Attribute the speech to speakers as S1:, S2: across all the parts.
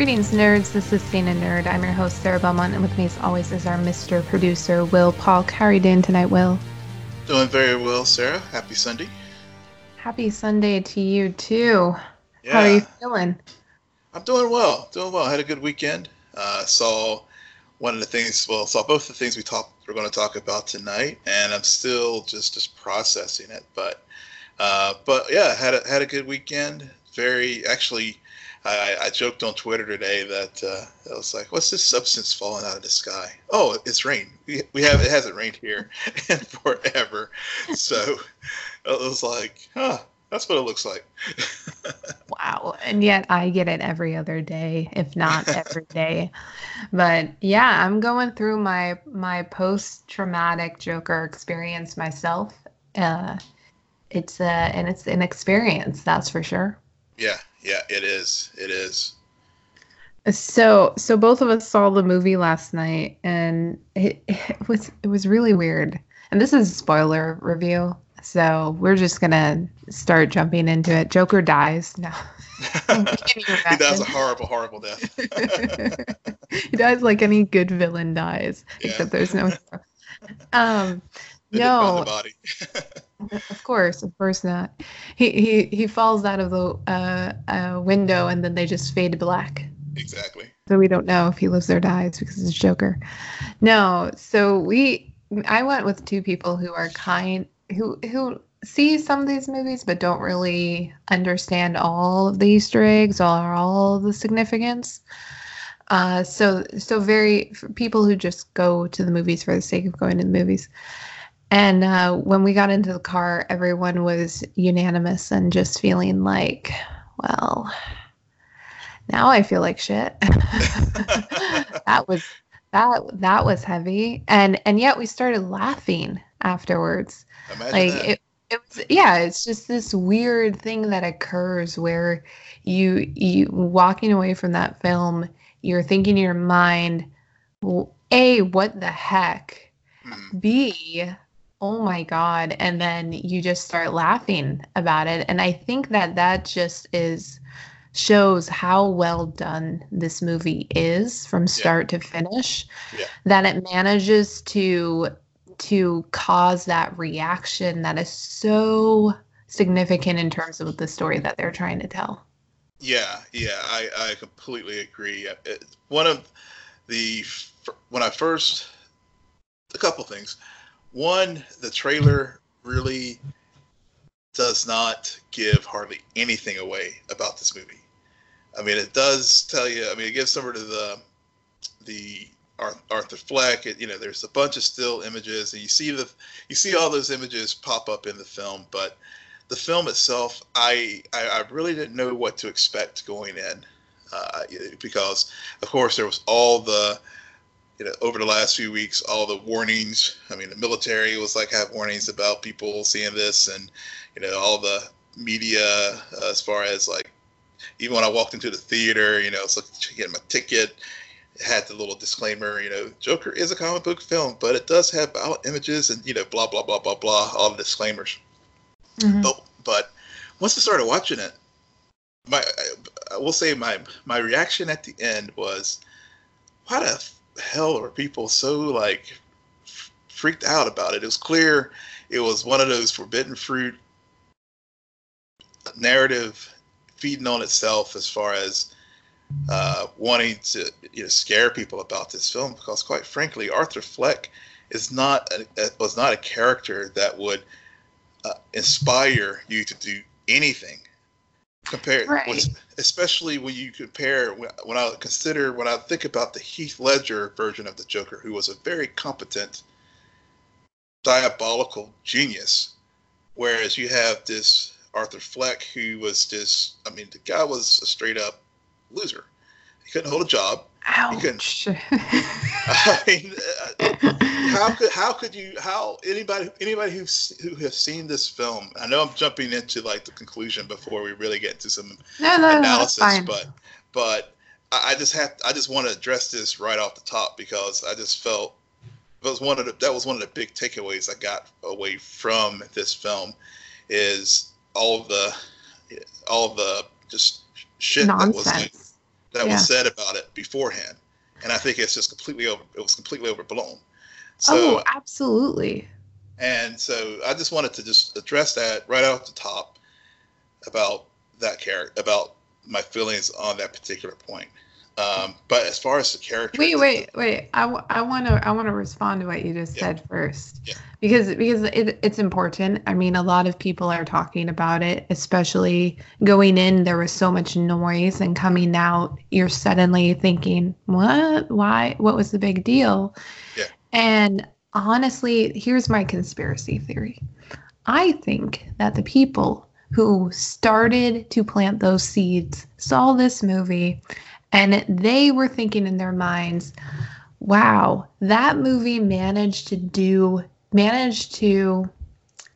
S1: Greetings, nerds. This is Cena Nerd. I'm your host, Sarah Belmont, and with me, as always, is our Mr. Producer, Will Paul. How are you doing tonight, Will?
S2: Doing very well, Sarah. Happy Sunday.
S1: Happy Sunday to you, too.
S2: Yeah.
S1: How are you feeling?
S2: I'm doing well. Doing well. I had a good weekend. Uh, saw one of the things, well, saw both of the things we talked we're going to talk about tonight, and I'm still just just processing it. But uh, but yeah, had a, had a good weekend. Very actually, I, I joked on Twitter today that uh, I was like, "What's this substance falling out of the sky?" Oh, it's rain. We, we have it hasn't rained here in forever, so it was like, huh, that's what it looks like.
S1: wow. And yet I get it every other day, if not every day. But yeah, I'm going through my my post traumatic Joker experience myself. Uh it's uh and it's an experience, that's for sure.
S2: Yeah, yeah, it is. It is.
S1: So so both of us saw the movie last night and it, it was it was really weird. And this is a spoiler review. So we're just gonna start jumping into it. Joker dies. No.
S2: he dies a horrible, horrible death.
S1: he dies like any good villain dies, yeah. except there's no. Um, no. Of course, of course not. He he he falls out of the uh, uh, window, and then they just fade to black.
S2: Exactly.
S1: So we don't know if he lives or dies because it's Joker. No, so we I went with two people who are kind who who see some of these movies but don't really understand all of the Easter eggs or all the significance. Uh, so so very people who just go to the movies for the sake of going to the movies. And uh, when we got into the car, everyone was unanimous and just feeling like, well, now I feel like shit. that was that that was heavy, and and yet we started laughing afterwards.
S2: Imagine
S1: like
S2: that.
S1: it, it was yeah it's just this weird thing that occurs where you you walking away from that film you're thinking in your mind well, a what the heck
S2: Mhm.
S1: b oh my god and then you just start laughing about it and i think that that just is shows how well done this movie is from start to finish
S2: Yeah.
S1: that it manages to to cause that reaction that is so significant in terms of the story that they're trying to tell.
S2: Yeah, yeah, I, I completely agree. Uh, it, one of the when I first a couple things. One, the trailer really does not give hardly anything away about this movie. I mean, it does tell you. I mean, it gives somewhere to the the Arthur Fleck. It, you know, there's a bunch of still images, and you see the you see all those images pop up in the film, but the film itself, I, I, I really didn't know what to expect going in, uh, because of course there was all the, you know, over the last few weeks, all the warnings. I mean, the military was like have warnings about people seeing this, and you know, all the media uh, as far as like, even when I walked into the theater, you know, it's like getting my ticket. Had the little disclaimer, you know, Joker is a comic book film, but it does have violent images and you know, blah blah blah blah blah, all the disclaimers. But but once I started watching it, my I will say my my reaction at the end was, why the hell are people so like freaked out about it? It was clear it was one of those forbidden fruit narrative feeding on itself as far as uh, wanting to you know scare people about this film because quite frankly Arthur Fleck is not a, was not a character that would uh, inspire you to do anything compared
S1: Right.
S2: especially when you compare when, when i consider when i think about the heath ledger version of the joker who was a very competent diabolical genius whereas you have this arthur fleck who was just i mean the guy was a straight up loser he couldn't hold a job
S1: Ouch.
S2: i mean uh, how could how could you how anybody anybody who's who has seen this film i know i'm jumping into like the conclusion before we really get into some
S1: no, no, no,
S2: analysis
S1: fine.
S2: but but I, I just have i just want to address this right off the top because i just felt that was one of the that was one of the big takeaways i got away from this film is all of the all of the just shit that was like that
S1: Yeah.
S2: was said about it beforehand, and I think it's just completely over. It was completely overblown. So
S1: oh, absolutely.
S2: and so I just wanted to just address that right off the top about that character, about my feelings on that particular point. Um, but as far as the character,
S1: Wait, wait, wait. I want to I want to respond to what you just
S2: Yeah.
S1: said first.
S2: Yeah.
S1: Because because it, it's important. I mean, a lot of people are talking about it, especially going in there was so much noise and coming out you're suddenly thinking, "What? Why? What was the big deal?"
S2: Yeah.
S1: And honestly, here's my conspiracy theory. I think that the people who started to plant those seeds saw this movie and they were thinking in their minds, wow, that movie managed to do managed to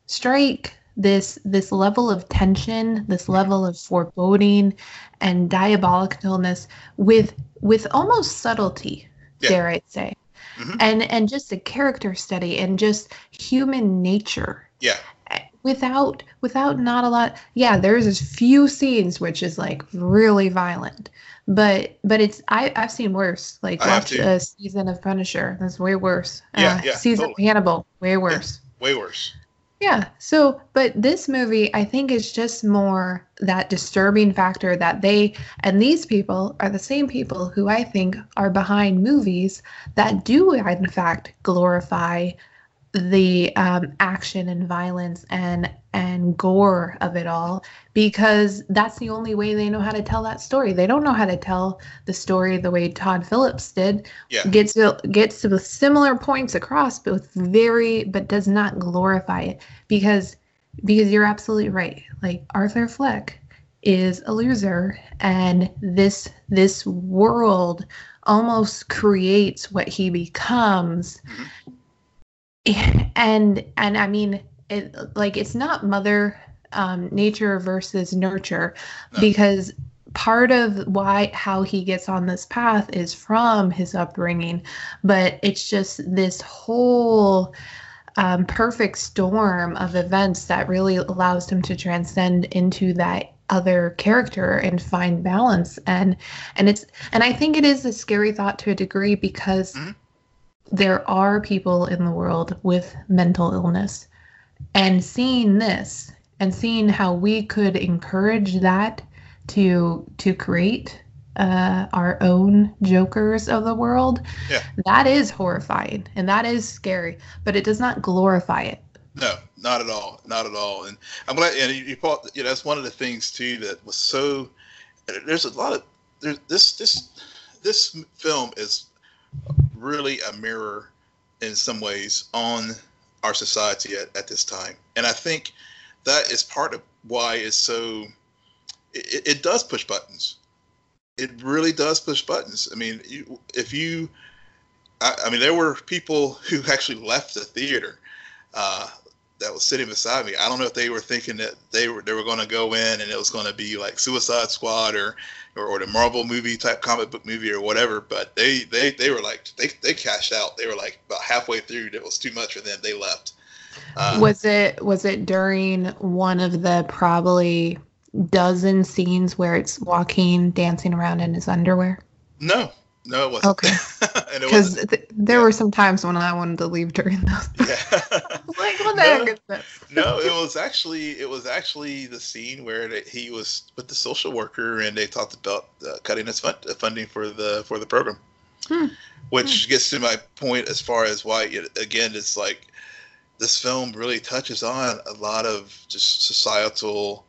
S1: strike this this level of tension, this level of foreboding and diabolicalness with with almost subtlety,
S2: Yeah.
S1: dare I say.
S2: Mhm.
S1: And and just a character study and just human nature.
S2: Yeah,
S1: without without not a lot yeah there's a few scenes which is like really violent. But but it's i i've seen worse. Like
S2: I
S1: watch a season of punisher. That's way worse.
S2: Yeah,
S1: Uh,
S2: yeah,
S1: season
S2: totally.
S1: of hannibal. Way worse.
S2: way worse.
S1: Yeah. So, but this movie, I think, is just more that disturbing factor that they and these people are the same people who I think are behind movies that do, in fact, glorify the um, action and violence and and gore of it all because that's the only way they know how to tell that story. They don't know how to tell the story the way Todd Phillips did.
S2: Yeah,
S1: gets to, gets to the similar points across but with very but does not glorify it because because you're absolutely right. Like arthur fleck is a loser and this this world almost creates what he becomes and and i mean it like it's not mother um, nature versus nurture
S2: No.
S1: because part of why how he gets on this path is from his upbringing but it's just this whole um, perfect storm of events that really allows him to transcend into that other character and find balance and and it's and i think it is a scary thought to a degree because
S2: Mhm.
S1: There are people in the world with mental illness and seeing this and seeing how we could encourage that to to create uh, our own jokers of the world
S2: Yeah.
S1: that is horrifying and that is scary but it does not glorify it
S2: No, not at all, not at all. And I'm glad. And you, you, Paul, you know, that's one of the things too that was so. There's a lot of there's this this this film is really a mirror in some ways on our society at, at this time, and I think that is part of why it's so. It, it does push buttons. It really does push buttons. I mean, you, if you, I, I mean, there were people who actually left the theater uh, that was sitting beside me. I don't know if they were thinking that they were they were going to go in and it was going to be like Suicide Squad or, or or the Marvel movie type comic book movie or whatever. But they they they were like they they cashed out. They were like about halfway through. It was too much for them. They left. Uh,
S1: was it was it during one of the probably dozen scenes where it's walking dancing around in his underwear
S2: no, no, it wasn't.
S1: Okay. because th- there
S2: yeah.
S1: were some times when i wanted to leave during those
S2: Yeah.
S1: like what the
S2: No.
S1: heck is this
S2: no, it was actually it was actually the scene where he was with the social worker and they talked about uh, cutting his fund, uh, funding for the for the program,
S1: Hmm.
S2: which gets to my point as far as why it, again it's like this film really touches on a lot of just societal.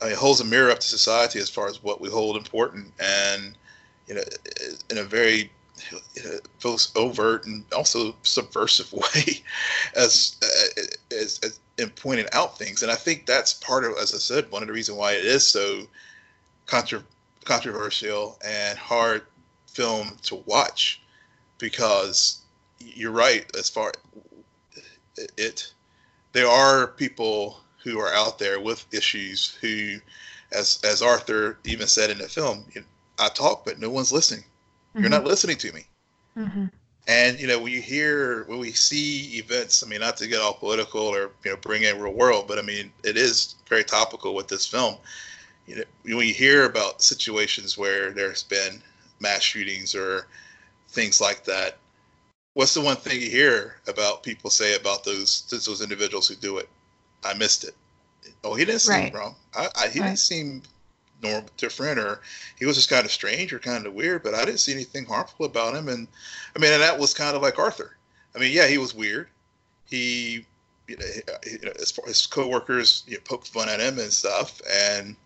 S2: I mean, it holds a mirror up to society as far as what we hold important, and you know, in a very you know, both overt and also subversive way, as, uh, as as in pointing out things. And I think that's part of, as I said, one of the reasons why it is so contra- controversial and hard film to watch, because you're right as far it there are people who are out there with issues who as as arthur even said in the film i talk but no one's listening you're not listening to me
S1: hmm
S2: and you know when you hear when we see events i mean not to get all political or you know bring in real world but i mean it is very topical with this film you know, when you hear about situations where there's been mass shootings or things like that, what's the one thing you hear about people say about those those individuals who do it? I missed it. Oh, he didn't seem right. wrong. I, I, he right. didn't seem normal, different, or he was just kind of strange or kind of weird. But I didn't see anything harmful about him. And I mean, and that was kind of like Arthur. I mean, yeah, he was weird. He, you know, uh, you know his, his coworkers you know, poked fun at him and stuff, and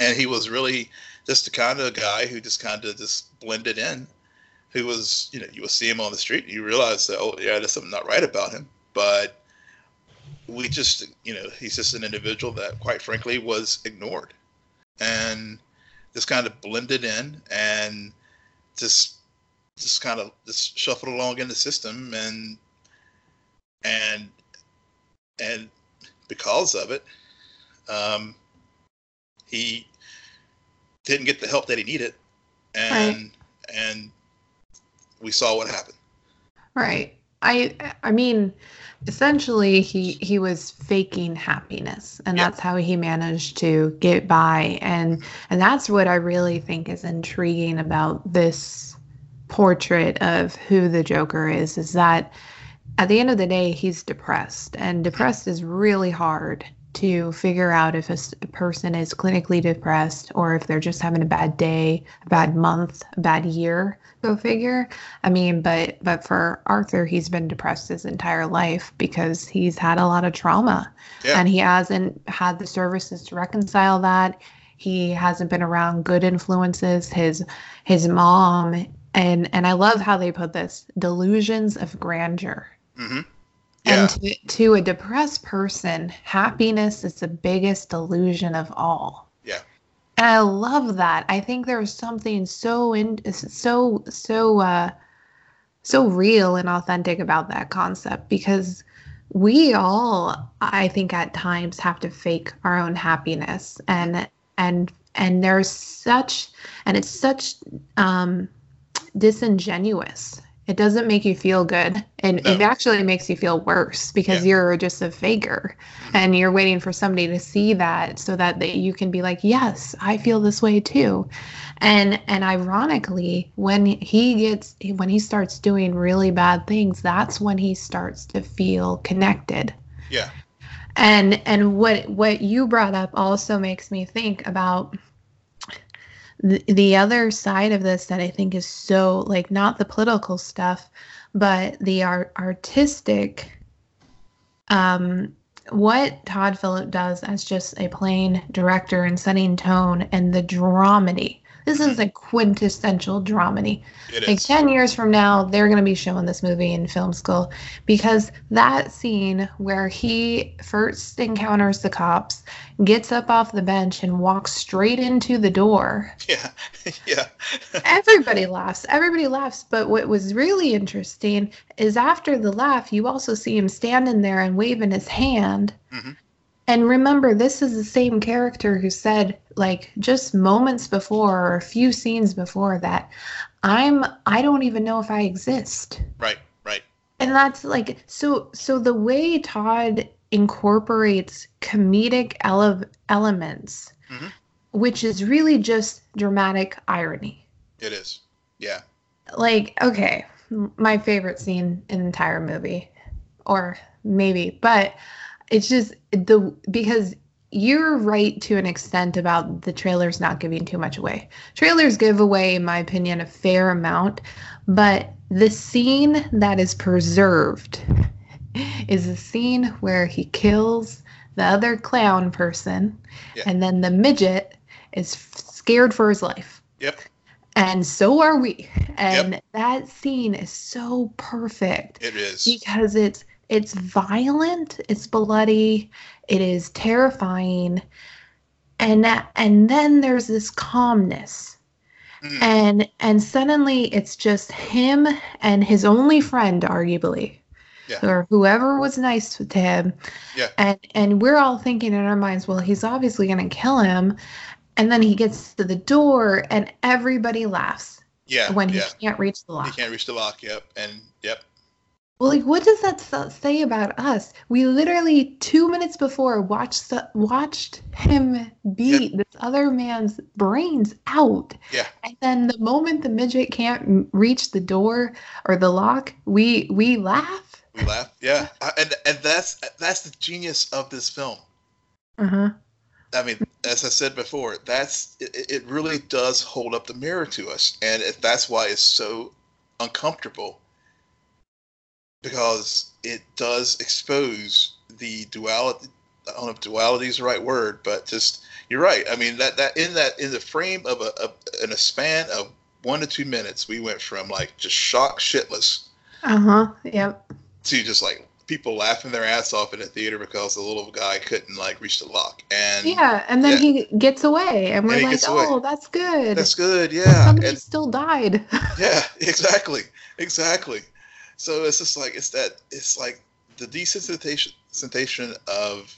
S2: and he was really just the kind of guy who just kind of just blended in. Who was, you know, you would see him on the street, and you realize that, oh, yeah, there's something not right about him. But we just, you know, he's just an individual that, quite frankly, was ignored, and just kind of blended in, and just, just kind of just shuffled along in the system, and and and because of it, um, he didn't get the help that he needed, and right. and we saw what happened.
S1: Right. I I mean, essentially he he was faking happiness and that's how he managed to get by. And and that's what I really think is intriguing about this portrait of who the Joker is is that at the end of the day he's depressed and depressed is really hard to figure out if a, a, person is clinically depressed or if they're just having a bad day, a bad month, a bad year. Go figure. I mean, but but for Arthur, he's been depressed his entire life because he's had a lot of trauma, yeah. and he hasn't had the services to reconcile that. He hasn't been around good influences. His his mom and and I love how they put this delusions of grandeur. Mm-hmm yeah. And to, to a depressed person, happiness is the biggest delusion of all.
S2: Yeah.
S1: And I love that. I think there's something so in so so uh so real and authentic about that concept because we all I think at times have to fake our own happiness and and and there's such and it's such um disingenuous it doesn't make you feel good and no. it actually makes you feel worse because yeah. you're just a faker mm-hmm. and you're waiting for somebody to see that so that they, you can be like yes i feel this way too and and ironically when he gets when he starts doing really bad things that's when he starts to feel connected
S2: yeah
S1: and and what what you brought up also makes me think about the, the other side of this that I think is so like not the political stuff, but the art artistic um what Todd Phillip does as just a plain director and setting tone and the dramedy this is a quintessential dramedy. It like is. 10 years from now, they're going to be showing this movie in film school because that scene where he first encounters the cops, gets up off the bench, and walks straight into the door.
S2: Yeah. yeah.
S1: everybody laughs. Everybody laughs. But what was really interesting is after the laugh, you also see him standing there and waving his hand. Mm-hmm. And remember, this is the same character who said, like, just moments before or a few scenes before that, I'm, I don't even know if I exist.
S2: Right, right.
S1: And that's like, so, so the way Todd incorporates comedic ele- elements, mm-hmm. which is really just dramatic irony.
S2: It is. Yeah.
S1: Like, okay, my favorite scene in the entire movie, or maybe, but it's just the because you're right to an extent about the trailers not giving too much away. Trailers give away, in my opinion, a fair amount, but the scene that is preserved is the scene where he kills the other clown person, yeah. and then the midget is scared for his life.
S2: Yep.
S1: And so are we. And yep. that scene is so perfect.
S2: It is.
S1: Because it's it's violent, it's bloody, it is terrifying. And that, and then there's this calmness. Mm. And and suddenly it's just him and his only friend arguably. Yeah. Or whoever was nice to him.
S2: Yeah.
S1: And and we're all thinking in our minds, well, he's obviously gonna kill him. And then he gets to the door and everybody laughs.
S2: Yeah.
S1: When he
S2: yeah.
S1: can't reach the lock.
S2: He can't reach the lock, yep. And yep.
S1: Well, like, what does that say about us? We literally two minutes before watched the, watched him beat yeah. this other man's brains out.
S2: Yeah.
S1: And then the moment the midget can't reach the door or the lock, we we laugh.
S2: We laugh. Yeah. and and that's that's the genius of this film.
S1: Uh huh.
S2: I mean, as I said before, that's it, it really does hold up the mirror to us, and it, that's why it's so uncomfortable because it does expose the duality. I don't know if duality is the right word, but just you're right. I mean that that in that in the frame of a, a in a span of one to two minutes, we went from like just shock shitless.
S1: Uh huh. Yep.
S2: To just like people laughing their ass off in a theater because the little guy couldn't like reach the lock. And
S1: yeah, and then yeah. he gets away, and we're and like, "Oh, away. that's good.
S2: That's good." Yeah,
S1: somebody
S2: and,
S1: still died.
S2: yeah, exactly, exactly. So it's just like it's that it's like the desensitization of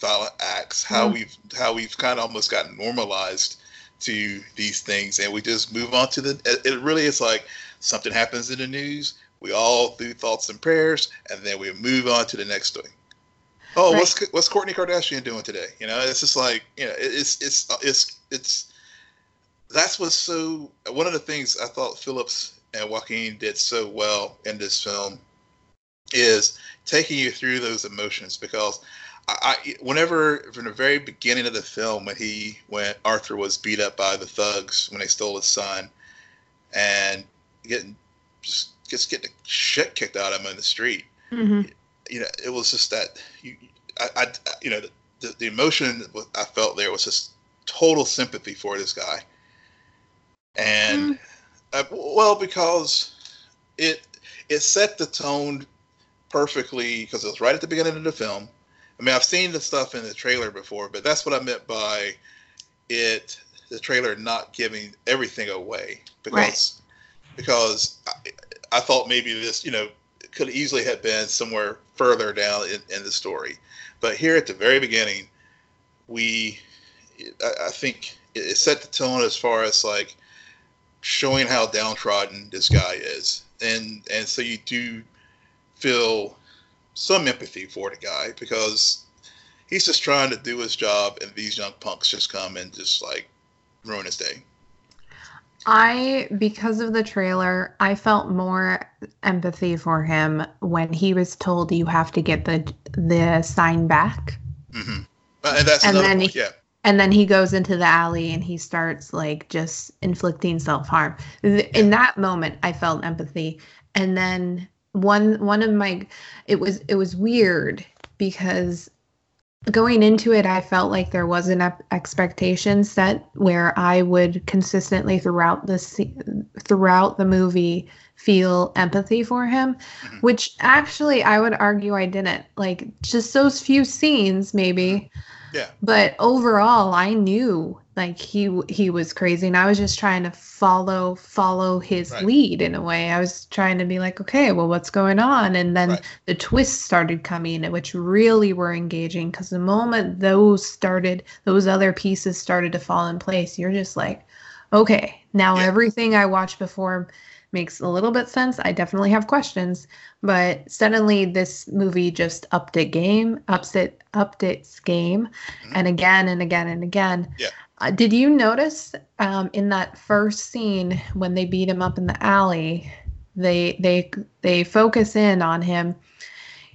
S2: violent acts, how mm. we've how we've kind of almost gotten normalized to these things, and we just move on to the. It really is like something happens in the news we all do thoughts and prayers, and then we move on to the next thing. Oh, right. what's what's Kourtney Kardashian doing today? You know, it's just like you know, it's it's it's it's that's what's so. One of the things I thought Phillips and Joaquin did so well in this film is taking you through those emotions because I, I, whenever from the very beginning of the film when he when Arthur was beat up by the thugs when they stole his son and getting just just getting the shit kicked out of him in the street.
S1: Mm-hmm.
S2: You know, it was just that you, I, I you know, the, the emotion I felt there was just total sympathy for this guy, and mm. Uh, well, because it it set the tone perfectly because it was right at the beginning of the film. I mean, I've seen the stuff in the trailer before, but that's what I meant by it. The trailer not giving everything away because right. because I thought maybe this, you know, could easily have been somewhere further down in, in the story. But here at the very beginning, we, I, I think it set the tone as far as like showing how downtrodden this guy is. And, and so you do feel some empathy for the guy because he's just trying to do his job and these young punks just come and just like ruin his day.
S1: I, because of the trailer, I felt more empathy for him when he was told you have to get the the sign back.
S2: Mm-hmm. And that's and then point, yeah.
S1: And then he goes into the alley and he starts like just inflicting self harm. In that moment, I felt empathy. And then one one of my, it was it was weird because going into it, I felt like there was an expectation set where I would consistently throughout the throughout the movie feel empathy for him, mm-hmm. which actually I would argue I didn't. Like just those few scenes, maybe.
S2: Yeah.
S1: But overall, I knew like he he was crazy and i was just trying to follow follow his right. lead in a way i was trying to be like okay well what's going on and then right. the twists started coming which really were engaging because the moment those started those other pieces started to fall in place you're just like okay now yeah. everything i watched before makes a little bit sense i definitely have questions but suddenly this movie just upped it game ups it upped its game mm-hmm. and again and again and again
S2: yeah
S1: uh, did you notice um, in that first scene when they beat him up in the alley, they they they focus in on him.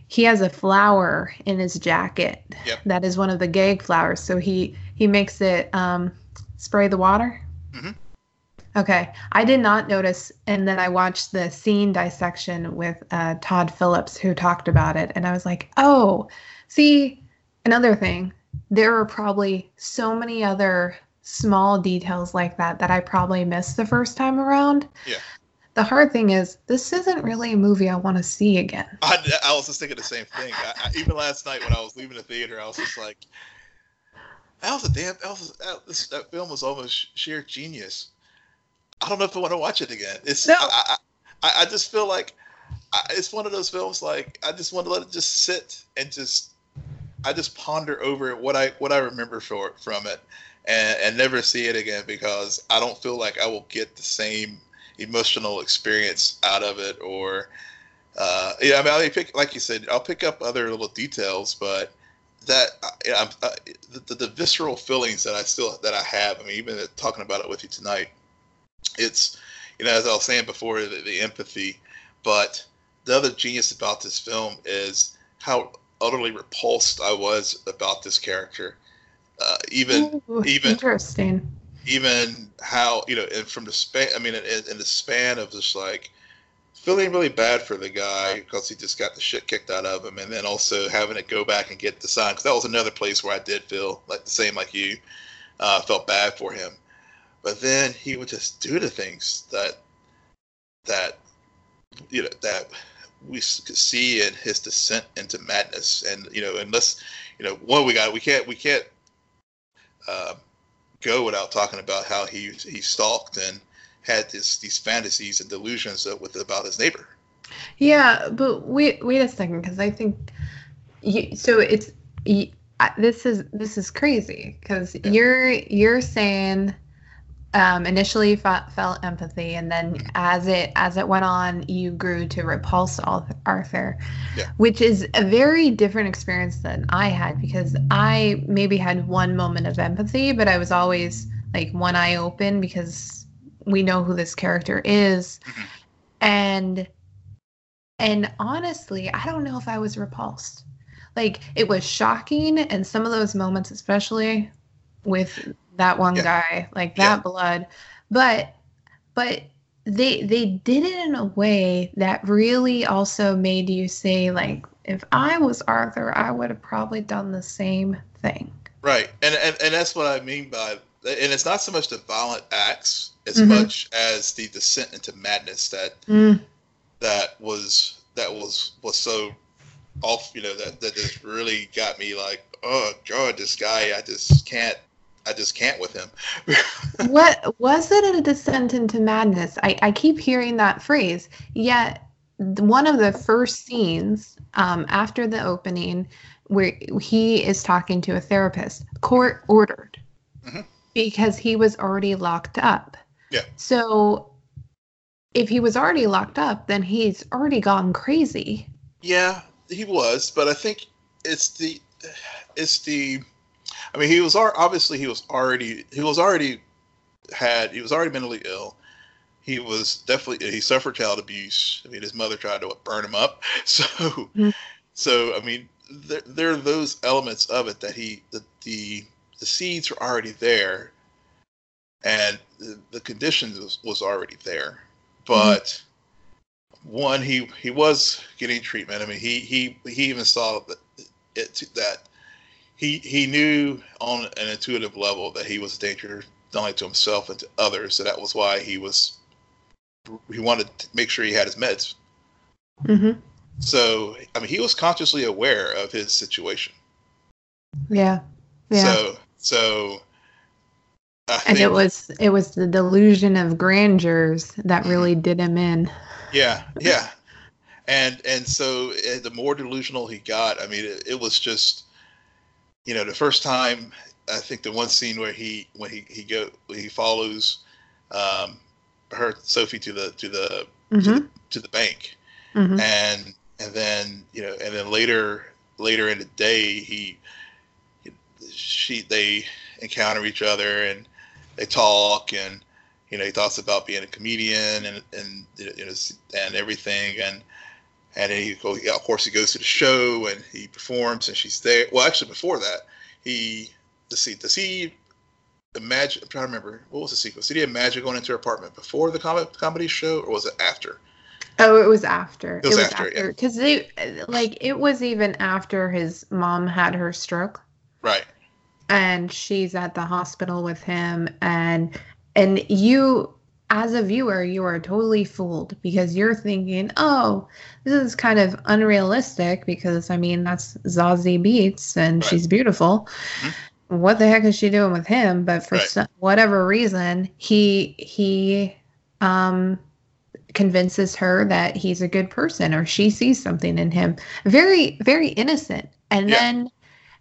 S1: He has a flower in his jacket.
S2: Yep.
S1: That is one of the gag flowers. So he he makes it um, spray the water.
S2: Mm-hmm.
S1: Okay, I did not notice, and then I watched the scene dissection with uh, Todd Phillips, who talked about it, and I was like, oh, see, another thing there are probably so many other small details like that that I probably missed the first time around.
S2: Yeah.
S1: The hard thing is, this isn't really a movie I want to see again.
S2: I, I was just thinking the same thing. I, I, even last night when I was leaving the theater, I was just like, that was a damn, that, was, that, that film was almost sheer genius. I don't know if I want to watch it again. It's, no. I, I, I just feel like it's one of those films like I just want to let it just sit and just I just ponder over what I what I remember for from it, and, and never see it again because I don't feel like I will get the same emotional experience out of it or uh, yeah, I mean, I pick like you said, I'll pick up other little details, but that I, I, the, the, visceral feelings that I still that I have. I mean, even talking about it with you tonight, it's you know as I was saying before, the, the empathy. But the other genius about this film is how utterly repulsed I was about this character. Uh, even
S1: Ooh,
S2: even
S1: interesting.
S2: Even how you know, and from the span. I mean, in, in the span of just like feeling really bad for the guy because he just got the shit kicked out of him, and then also having to go back and get the sign because that was another place where I did feel like the same like you, uh, felt bad for him. But then he would just do the things that that you know that we could see in his descent into madness, and you know, unless you know, one we got we can't we can't uh, go without talking about how he he stalked and had this these fantasies and delusions with about his neighbor.
S1: Yeah, but wait wait a second because I think you, so. It's you, this is this is crazy because yeah. you're you're saying um, initially felt, felt empathy and then mm-hmm. as it as it went on you grew to repulse arthur yeah. which is a very different experience than i had because i maybe had one moment of empathy but i was always like one eye open because we know who this character is mm-hmm. and and honestly i don't know if i was repulsed like it was shocking and some of those moments especially with that one yeah. guy like that yeah. blood but but they they did it in a way that really also made you say like if i was arthur i would have probably done the same thing
S2: right and and, and that's what i mean by and it's not so much the violent acts as mm-hmm. much as the descent into madness that mm. that was that was was so off you know that that just really got me like oh god this guy i just can't i just can't with him
S1: what was it a descent into madness i i keep hearing that phrase yet one of the first scenes um, after the opening where he is talking to a therapist court ordered mm-hmm because he was already locked up.
S2: Yeah.
S1: So if he was already locked up, then he's already gone crazy.
S2: Yeah, he was, but I think it's the it's the I mean, he was obviously he was already he was already had he was already mentally ill. He was definitely he suffered child abuse. I mean, his mother tried to burn him up. So, mm-hmm. so I mean, there, there are those elements of it that he that the the seeds were already there, and the, the conditions was, was already there. But mm-hmm. one, he he was getting treatment. I mean, he he he even saw that it that he he knew on an intuitive level that he was a danger not only to himself and to others. So that was why he was he wanted to make sure he had his meds.
S1: Mm-hmm.
S2: So I mean, he was consciously aware of his situation.
S1: Yeah. Yeah.
S2: So so
S1: I and it was it was the delusion of grandeurs that mm-hmm. really did him in.
S2: Yeah, yeah, and and so eh, the more delusional he got, I mean, it, it, was just, you know, the first time I think the one scene where he when he he go he follows, um, her Sophie to the to the, mm-hmm. to, the to the bank, mm-hmm. and and then you know and then later later in the day he she they encounter each other and they talk and you know he talks about being a comedian and and you know, and everything and and he goes, yeah, of course he goes to the show and he performs and she's there. Well, actually before that, he let's see, does he imagine? I'm trying to remember what was the sequence. Did he imagine going into her apartment before the com- comedy show or was it after?
S1: Oh, it was after.
S2: It was, it was after
S1: because they like it was even after his mom had her stroke.
S2: Right
S1: and she's at the hospital with him and and you as a viewer you are totally fooled because you're thinking oh this is kind of unrealistic because i mean that's zazie beetz and right. she's beautiful mm-hmm. what the heck is she doing with him but for right. some, whatever reason he he um convinces her that he's a good person or she sees something in him very very innocent and yeah. then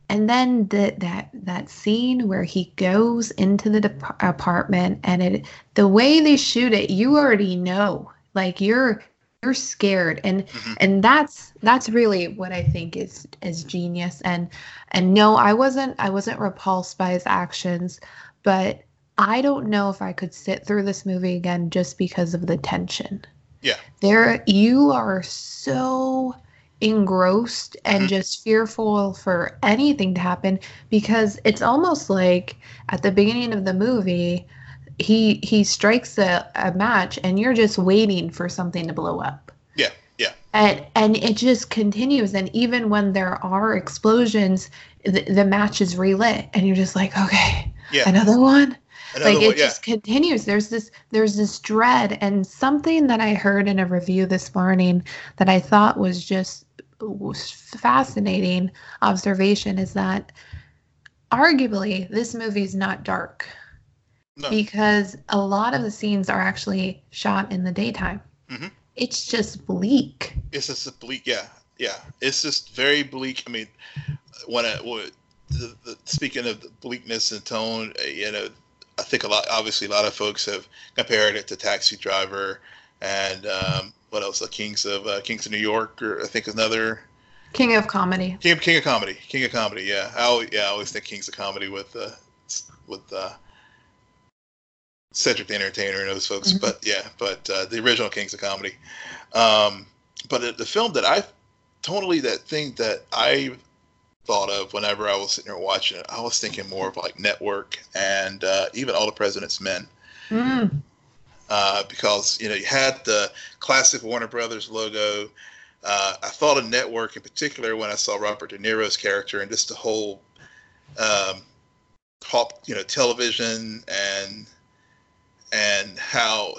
S1: and then the, that that scene where he goes into the de- apartment and it the way they shoot it you already know. Like you're you're scared. And mm-hmm. and that's that's really what i think is is genius. And and no i wasn't i wasn't repulsed by his actions but i don't know if i could sit through this movie again just because of the tension.
S2: Yeah.
S1: There you are so engrossed and mm-hmm. just fearful for anything to happen because it's almost like at the beginning of the movie he he strikes a, a match and you're just waiting for something to blow up
S2: yeah yeah
S1: and and it just continues and even when there are explosions the, the match is relit and you're just like okay yeah. another one Another like it one, yeah. just continues there's this there's this dread and something that i heard in a review this morning that i thought was just fascinating observation is that arguably this movie is not dark no. because a lot of the scenes are actually shot in the daytime. Mm-hmm. It's just bleak.
S2: It's just bleak, yeah, yeah. It's just very bleak. I mean, when I when, the, the, speaking of bleakness and tone, uh, you know, I think a lot. Obviously, a lot of folks have compared it to Taxi Driver and um, what else? The Kings of uh, Kings of New York, or I think another
S1: King of Comedy.
S2: King, King of Comedy. King of Comedy. Yeah, I always, yeah, I always think Kings of Comedy with uh, with uh, Cedric the Entertainer and those folks. Mm-hmm. But yeah, but uh, the original Kings of Comedy. Um, but the, the film that I totally that thing that I thought of whenever I was sitting there watching it, I was thinking more of like Network and uh, even All the President's Men. Mm uh, because you know you had the classic Warner Brothers logo. Uh, I thought of Network in particular when I saw Robert De Niro's character and just the whole um, pop, you know, television and and how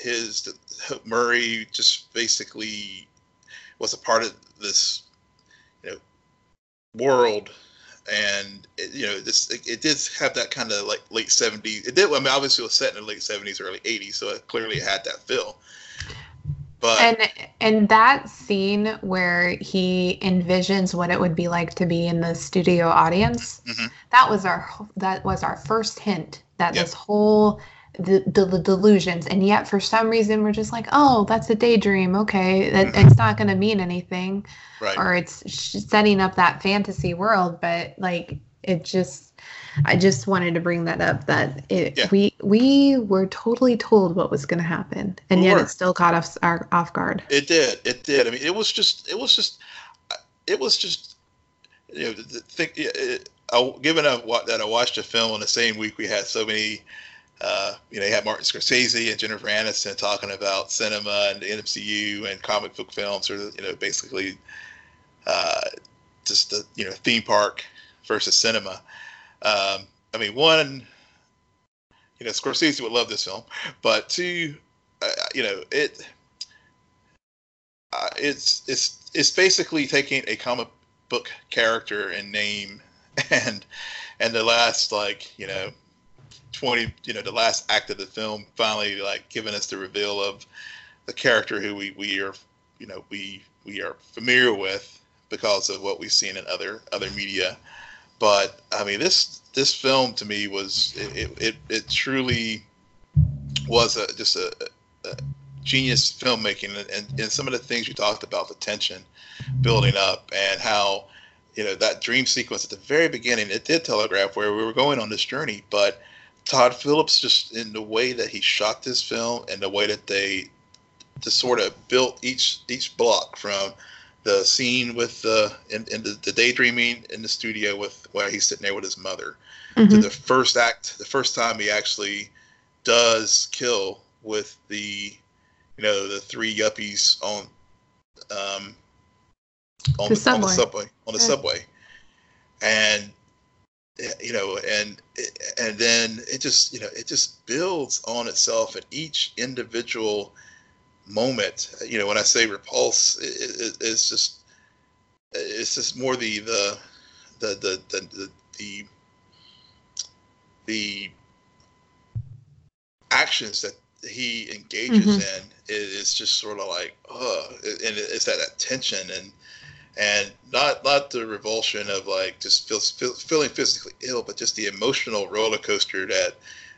S2: his Murray just basically was a part of this world and it, you know this it, it, did have that kind of like late 70s it did i mean obviously it was set in the late 70s early 80s so it clearly had that feel
S1: but and and that scene where he envisions what it would be like to be in the studio audience mm-hmm. that was our that was our first hint that yep. this whole the, the, the, delusions and yet for some reason we're just like oh that's a daydream okay that, mm-hmm. it's not going to mean anything right. or it's setting up that fantasy world but like it just i just wanted to bring that up that it, yeah. we we were totally told what was going to happen and we yet were. it still caught us our, off guard
S2: it did it did i mean it was just it was just it was just you know think it, I, given a, that i watched a film in the same week we had so many uh, you know, you had Martin Scorsese and Jennifer Aniston talking about cinema and the MCU and comic book films, or you know, basically uh, just the you know theme park versus cinema. Um, I mean, one, you know, Scorsese would love this film, but two, uh, you know, it uh, it's it's it's basically taking a comic book character and name and and the last like you know 20 you know the last act of the film finally like giving us the reveal of the character who we we are you know we we are familiar with because of what we've seen in other other media. But i mean this this film to me was it it, it truly was a just a, a genius filmmaking. And, and, and some of the things you talked about the tension building up and how you know that dream sequence at the very beginning it did telegraph where we were going on this journey. But Todd Phillips just in the way that he shot this film and the way that they just sort of built each each block from the scene with the in, in the, the, daydreaming in the studio with where he's sitting there with his mother mm-hmm. to the first act the first time he actually does kill with the you know the three yuppies on um on the, the on the subway. on the subway. And you know and and then it just you know it just builds on itself at each individual moment you know when i say repulse it, it, it's just it's just more the the the the the, the, the actions that he engages mm-hmm. in is just sort of like oh and it's that, that tension and and not not the revulsion of like just feel, feel, feeling physically ill, but just the emotional roller coaster that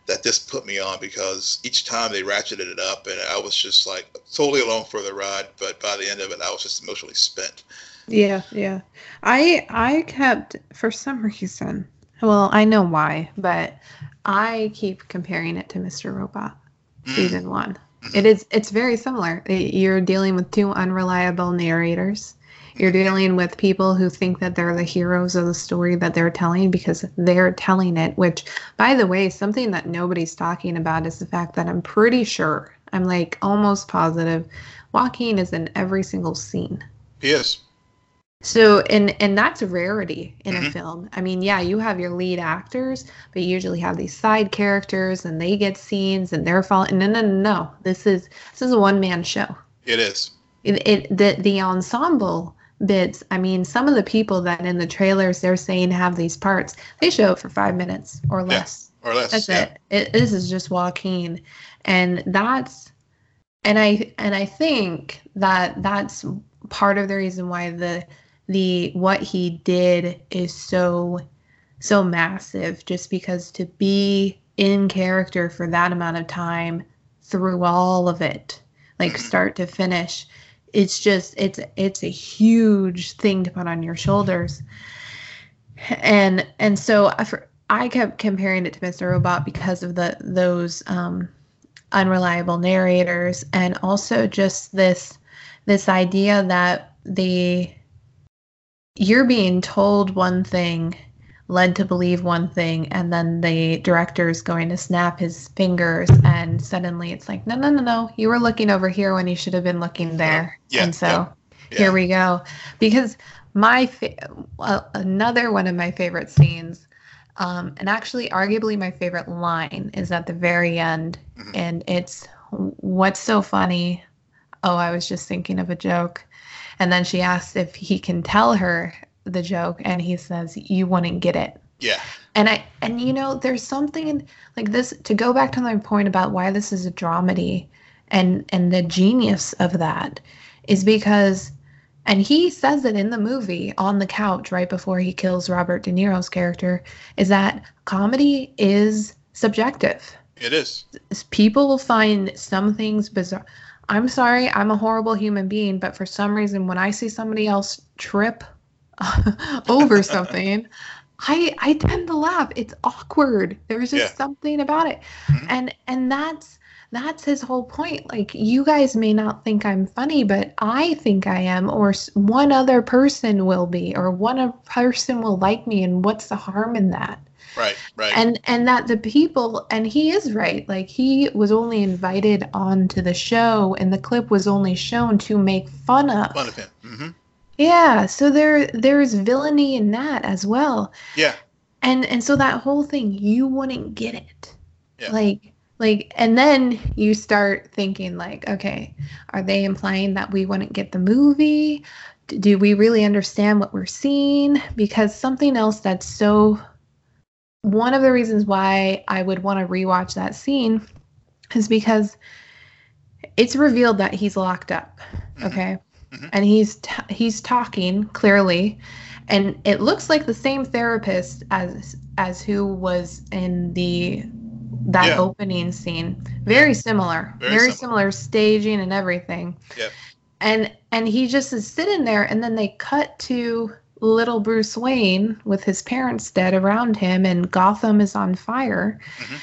S2: that this put me on because each time they ratcheted it up, and I was just like totally along for the ride. But by the end of it, I was just emotionally spent.
S1: Yeah, yeah. I I kept for some reason. Well, I know why, but I keep comparing it to Mr. Robot
S2: Mm.
S1: season one.
S2: Mhm.
S1: It is. It's very similar. You're dealing with two unreliable narrators. You're dealing with people who think that they're the heroes of the story that they're telling because they're telling it. Which, by the way, something that nobody's talking about is the fact that I'm pretty sure, I'm like almost positive, Joaquin is in every single scene.
S2: Yes.
S1: So and and that's a rarity in a
S2: Mhm.
S1: film. I mean, yeah, you have your lead actors, but you usually have these side characters and they get scenes and they're following. No, no, no, no. This is this is a one man show.
S2: It is.
S1: It, it the the ensemble bits. I mean, some of the people that in the trailers they're saying have these parts, they show up for five minutes or less.
S2: Or less.
S1: That's
S2: yeah.
S1: it. it. This is just Joaquin, and that's, and I and I think that that's part of the reason why the the what he did is so so massive. Just because to be in character for that amount of time through all of it, like
S2: Mhm.
S1: start to finish, it's just it's it's a huge thing to put on your shoulders and and so I, kept comparing it to Mr. Robot because of the those um, unreliable narrators and also just this this idea that the you're being told one thing led to believe one thing and then the director is going to snap his fingers and suddenly it's like no no no no. You were looking over here when you should have been looking there.
S2: Yeah,
S1: and so
S2: yeah, Yeah.
S1: here we go. Because my fa- well, another one of my favorite scenes um, and actually arguably my favorite line is at the very end
S2: Mhm.
S1: and it's what's so funny? Oh i was just thinking of a joke. And then she asks if he can tell her the joke and he says you wouldn't get it
S2: Yeah.
S1: and i and you know there's something like this to go back to my point about why this is a dramedy and and the genius of that is because and he says it in the movie on the couch right before he kills Robert De Niro's character is that comedy is subjective.
S2: It is.
S1: People will find some things bizarre. I'm sorry, I'm a horrible human being, but for some reason when I see somebody else trip over something, I I tend to laugh. It's awkward. There's just
S2: Yeah.
S1: something about it.
S2: Mhm.
S1: And and that's that's his whole point. Like you guys may not think I'm funny, but I think I am or one other person will be or one other person will like me and what's the harm in that?
S2: Right. Right.
S1: and and that the people and he is right like he was only invited onto the show and the clip was only shown to make fun of
S2: Fun of him. hmm
S1: yeah so there there's villainy in that as well
S2: Yeah.
S1: and and so that whole thing you wouldn't get it
S2: Yeah.
S1: like like and then you start thinking like okay are they implying that we wouldn't get the movie do we really understand what we're seeing because something else that's so one of the reasons why i would want to rewatch that scene is because it's revealed that he's locked up
S2: Mhm.
S1: okay
S2: Mhm.
S1: and he's t- he's talking clearly and it looks like the same therapist as as who was in the that
S2: Yeah.
S1: opening scene very similar
S2: Very
S1: very,
S2: similar.
S1: similar. staging and everything
S2: Yep.
S1: and and he just is sitting there and then they cut to little bruce wayne with his parents dead around him and gotham is on fire
S2: Mhm.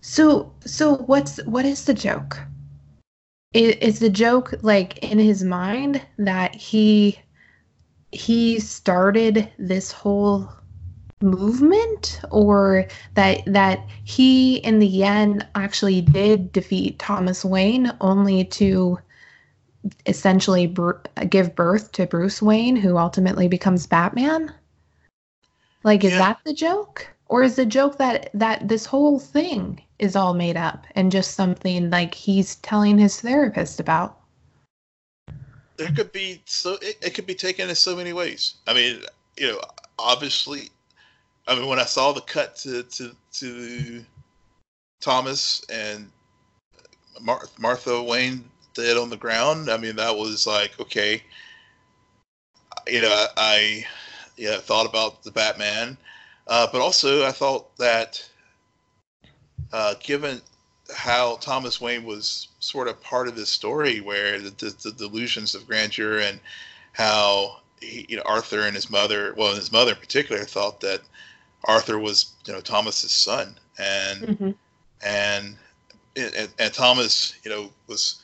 S1: so so what's what is the joke I- is the joke like in his mind that he he started this whole movement or that that he in the end actually did defeat Thomas Wayne only to essentially br- give birth to Bruce Wayne who ultimately becomes Batman like is
S2: Yeah.
S1: that the joke or is the joke that that this whole thing is all made up and just something like he's telling his therapist about
S2: there could be so it, it could be taken in so many ways. I mean, you know, obviously, I mean, when I saw the cut to to to Thomas and Mar- Martha Wayne dead on the ground, I mean, that was like okay. You know, I, I yeah thought about the Batman, uh, but also I thought that uh, given how Thomas Wayne was sort of part of this story, where the, the, the delusions of grandeur and how he, you know Arthur and his mother, well, and his mother in particular, thought that Arthur was you know Thomas's son, and mm-hmm. and, and and Thomas, you know, was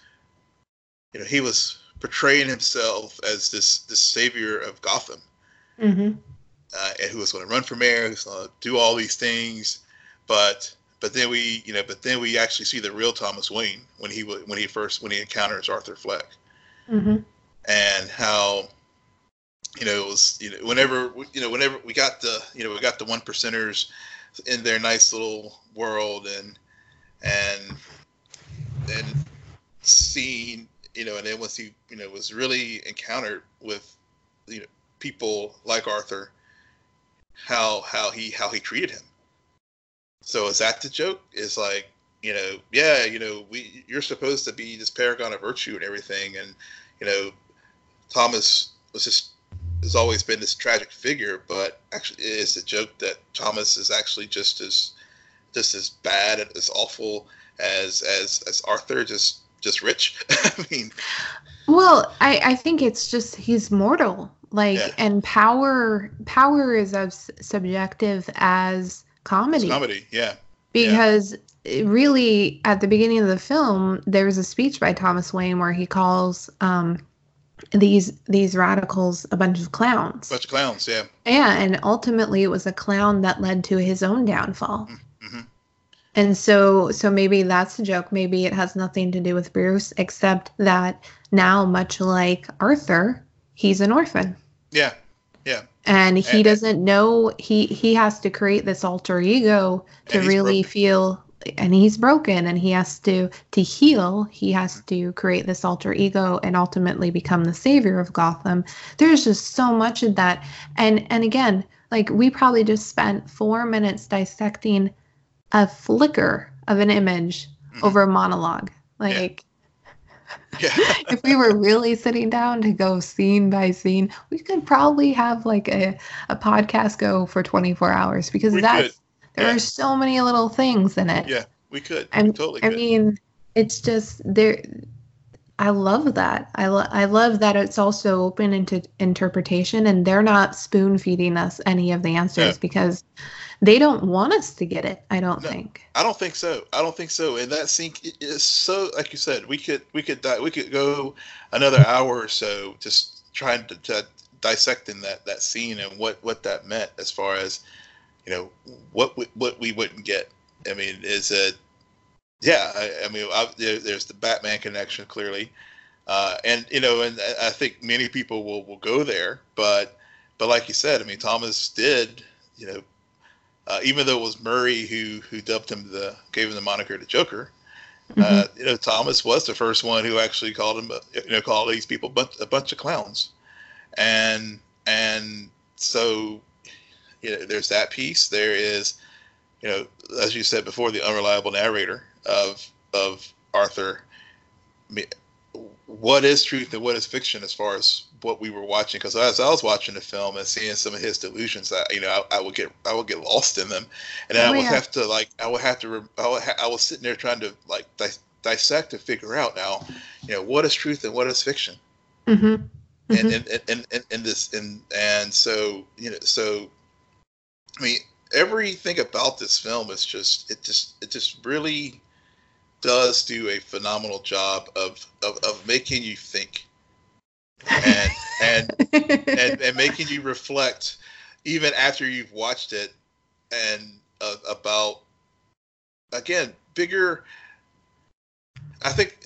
S2: you know he was portraying himself as this this savior of Gotham, mm-hmm. uh, and who was going to run for mayor, who's going to do all these things, but but then we you know but then we actually see the real Thomas Wayne when he when he first when he encounters Arthur Fleck, mm-hmm. and how you know it was you know whenever you know whenever we got the you know we got the one percenters in their nice little world and and and seeing you know and then once he you know was really encountered with you know people like Arthur how how he how he treated him so is that the joke? Is like, you know, yeah, you know, we you're supposed to be this paragon of virtue and everything, and you know, Thomas was just has always been this tragic figure, but actually, it's a joke that Thomas is actually just as just as bad and as awful as as as Arthur, just just rich. I mean,
S1: well, I I think it's just he's mortal, like, yeah. and power power is as subjective as comedy.
S2: It's comedy, yeah.
S1: Because yeah. really, at the beginning of the film, there's a speech by Thomas Wayne where he calls um, these these radicals a bunch of clowns.
S2: A Bunch of clowns, yeah.
S1: Yeah, and ultimately, it was a clown that led to his own downfall. Mm-hmm. And so, so maybe that's a joke. Maybe it has nothing to do with Bruce, except that now, much like Arthur, he's an orphan.
S2: Yeah, yeah
S1: and he and, doesn't know he he has to create this alter ego to really broken. feel and he's broken and he has to to heal he has to create this alter ego and ultimately become the savior of gotham there's just so much of that and and again like we probably just spent four minutes dissecting a flicker of an image mm-hmm. over a monologue like yeah. if we were really sitting down to go scene by scene, we could probably have like a, a podcast go for 24 hours because we that's could. there yeah. are so many little things in it.
S2: Yeah, we could. I totally. I
S1: mean, it's just there. I love that. I, lo- I love that it's also open into interpretation and they're not spoon feeding us any of the answers yeah. because they don't want us to get it. I don't no, think.
S2: I don't think so. I don't think so. And that scene is so, like you said, we could we could we could go another hour or so just trying to, to dissecting that that scene and what what that meant as far as you know what we, what we wouldn't get. I mean, is it? Yeah, I, I mean, I, there, there's the Batman connection clearly, uh, and you know, and I think many people will will go there, but but like you said, I mean, Thomas did you know uh, even though it was Murray who who dubbed him the gave him the moniker the Joker. Uh, mm-hmm. Uh, you know, Thomas was the first one who actually called him, you know, called these people a bunch of clowns, and and so, you know, there's that piece. There is, you know, as you said before, the unreliable narrator of of Arthur what is truth and what is fiction as far as what we were watching because as I was watching the film and seeing some of his delusions that you know I, I, would get I would get lost in them and oh, I would yeah. have to like I would have to I, would ha- I was sitting there trying to like di- dissect and figure out now you know what is truth and what is fiction mm-hmm. Mm-hmm. And, and, and, and and this and and so you know so I mean everything about this film is just it just it just really does do a phenomenal job of of, of making you think and, and and and making you reflect even after you've watched it and uh, about again bigger i think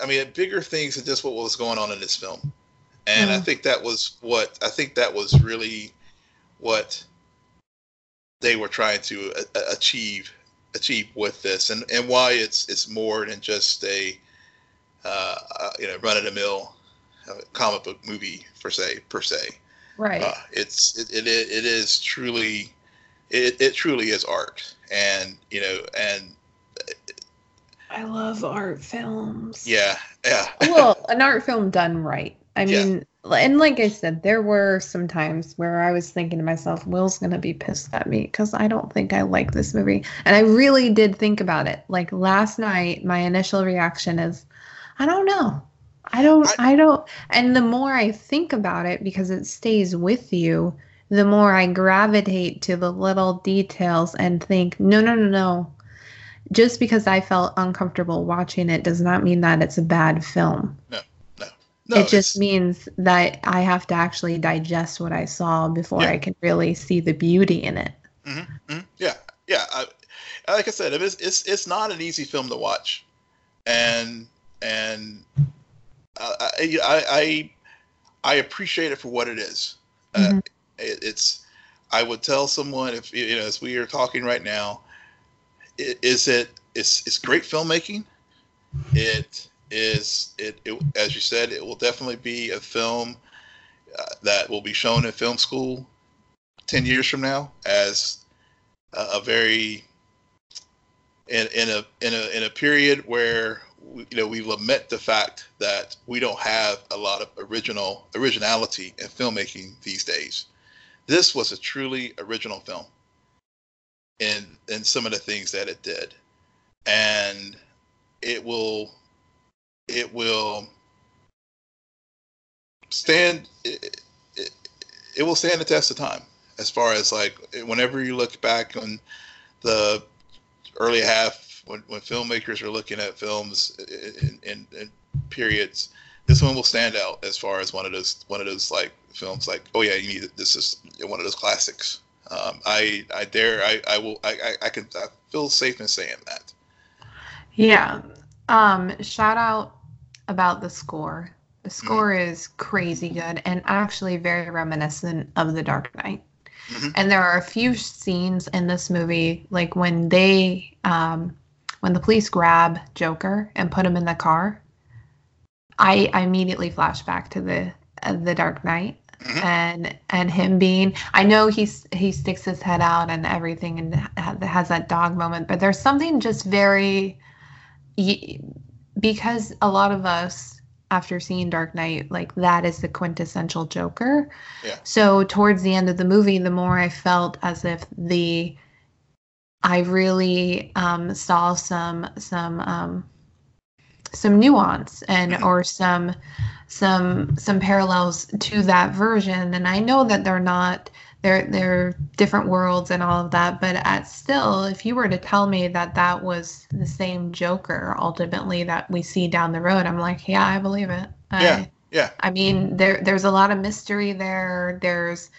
S2: i mean bigger things than just what was going on in this film and mm. i think that was what i think that was really what they were trying to a- achieve achieve with this, and and why it's it's more than just a uh, uh you know run of the mill uh, comic book movie per se per se.
S1: Right. Uh,
S2: it's it, it it is truly it it truly is art, and you know and.
S1: I love art films.
S2: Yeah, yeah.
S1: well, an art film done right I
S2: Yeah.
S1: mean, and like I said, there were some times where I was thinking to myself, Will's going to be pissed at me because I don't think I like this movie. And I really did think about it. Like last night, my initial reaction is, I don't know. I don't, I, don't. And the more I think about it, because it stays with you, the more I gravitate to the little details and think, no, no, no, no. Just because I felt uncomfortable watching it does not mean that it's a bad film
S2: No,
S1: it just means that I have to actually digest what I saw before
S2: Yeah.
S1: I can really see the beauty in it.
S2: Mhm. Yeah, yeah. I, like I said, it's it's it's not an easy film to watch, and and I I I, I appreciate it for what it is. Uh,
S1: Mhm.
S2: it, it's I would tell someone if you know as we are talking right now, i- is it it's it's great filmmaking. It is it, it as you said it will definitely be a film uh, that will be shown in film school 10 years from now as a, a very in, in a in a in a period where we, you know we lament the fact that we don't have a lot of original originality in filmmaking these days. This was a truly original film in in some of the things that it did. And it will will stand it, it, it will stand the test of time as far as like whenever you look back on the early half when, when filmmakers are looking at films in, in, in periods this one will stand out as far as one of those one of those like films like oh yeah you need this is one of those classics um, I I dare I, I will I, I, can I feel safe in saying that
S1: Yeah. Um, shout out about the score. The score is crazy good and actually very reminiscent of The Dark Knight.
S2: Mhm.
S1: And there are a few scenes in this movie, like when they, um, when the police grab Joker and put him in the car. I, I immediately flash back to the uh, the Dark Knight
S2: Mhm.
S1: and and him being. I know he's he sticks his head out and everything and ha- has that dog moment, but there's something just very y- because a lot of us after seeing Dark Knight, like that is the quintessential Joker.
S2: Yeah.
S1: So towards the end of the movie, the more I felt as if the I really um, saw some some um, some nuance and or some some some parallels to that version. And I know that they're not they're they're different worlds and all of that but at still if you were to tell me that that was the same joker ultimately that we see down the road i'm like yeah i believe it.
S2: Yeah,
S1: I,
S2: yeah.
S1: i mean there there's a lot of mystery there. There's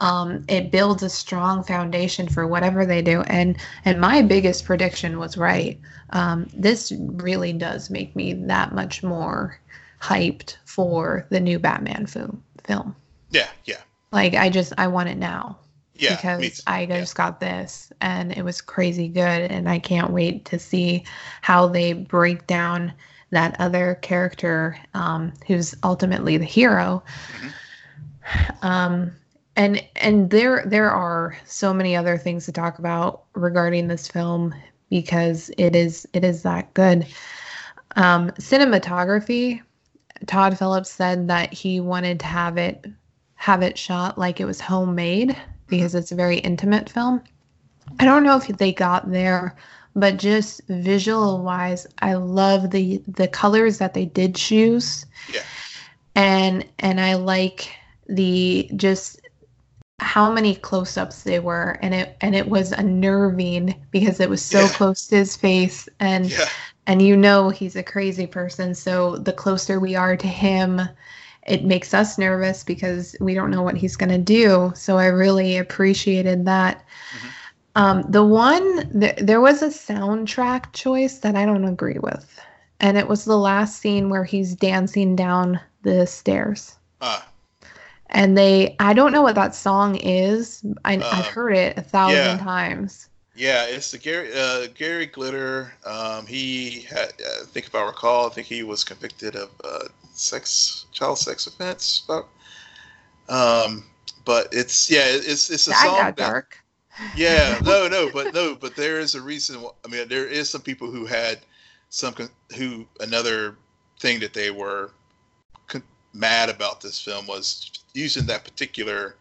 S1: um, it builds a strong foundation for whatever they do. And and my biggest prediction was right. Um, this really does make me that much more hyped for the new batman film film.
S2: Yeah yeah
S1: like I just I want it now
S2: yeah
S1: because. I
S2: Yeah.
S1: just got this and it was crazy good and I can't wait to see how they break down that other character um, who's ultimately the hero.
S2: Mhm.
S1: Um, and and there there are so many other things to talk about regarding this film because it is it is that good. Um, cinematography. Todd Phillips said that he wanted to have it have it shot like it was homemade because it's a very intimate film. I don't know if they got there, but just visual wise, I love the the colors that they did choose.
S2: Yeah.
S1: And and I like the just how many close-ups they were and it and it was unnerving because it was so
S2: Yeah.
S1: close to his face and
S2: yeah
S1: and you know he's a crazy person so the closer we are to him it makes us nervous because we don't know what he's going to do. So i really appreciated that.
S2: Mhm.
S1: um, the one th- there was a soundtrack choice that i don't agree with. And it was the last scene where he's dancing down the stairs.
S2: Uh,
S1: and they i don't know what that song is. I,
S2: Uh,
S1: i've heard it a thousand
S2: yeah.
S1: times.
S2: Yeah, it's the Gary uh, Gary Glitter. Um, he had, I think if I recall, I think he was convicted of uh, sex, child sex offense. About, um, but it's yeah, it's it's a
S1: that
S2: song.
S1: got
S2: that-
S1: dark
S2: yeah, no, no, but no, but there is a reason. wh- I mean, there is some people who had some who another thing that they were con- mad about this film was using that particular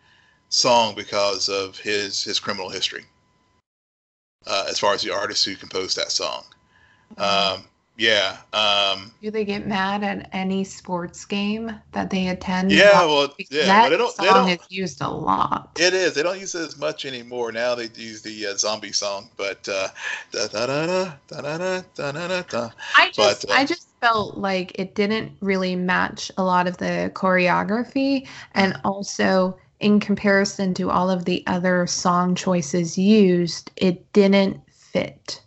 S2: song because of his his criminal history. Uh, as far as the artist who composed that song, um, yeah. Um,
S1: Do they get mad at any sports game that they attend?
S2: yeah, well, yeah,
S1: that
S2: they don't. They
S1: song is used a lot.
S2: It is. They don't use it as much anymore. Now they use the uh, zombie song, but uh, da da da da da da da da da da. da.
S1: I just
S2: But, uh,
S1: I just felt like it didn't really match a lot of the choreography and also in comparison to all of the other song choices used, it didn't fit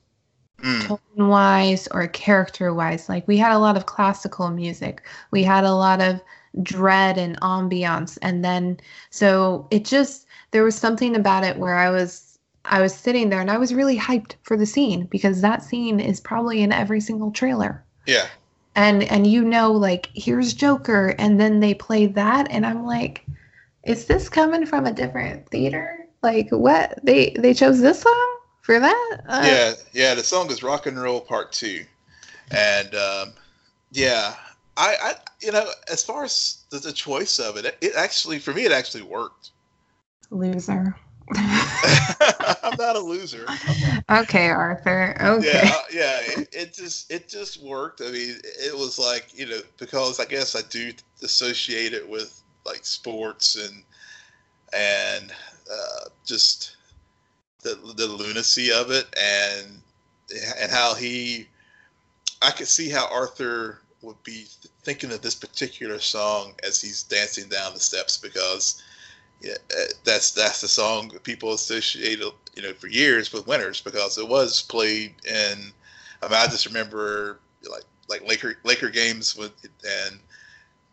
S2: Mm,
S1: tone wise or character wise. Like we had a lot of classical music. We had a lot of dread and ambiance and then so it just there was something about it where I was I was sitting there and I was really hyped for the scene because that scene is probably in every single trailer
S2: yeah.
S1: and and you know like here's joker and then they play that and i'm like is this coming from a different theater like what they they chose this song for that uh,
S2: yeah, yeah. The song is "Rock and Roll Part 2. and um, yeah, I, I, you know, as far as the, the choice of it, it actually, for me, it actually worked.
S1: loser
S2: I'm not a loser.
S1: okay arthur okay
S2: Yeah, uh, yeah. It, it just, it just worked. I mean, it was like, you know, because I guess I do associate it with like sports and and uh, just the the lunacy of it and and how he I could see how Arthur would be thinking of this particular song as he's dancing down the steps because yeah, that's that's the song people associate you know for years with winners because it was played in I mean I just remember like like Laker Laker games with and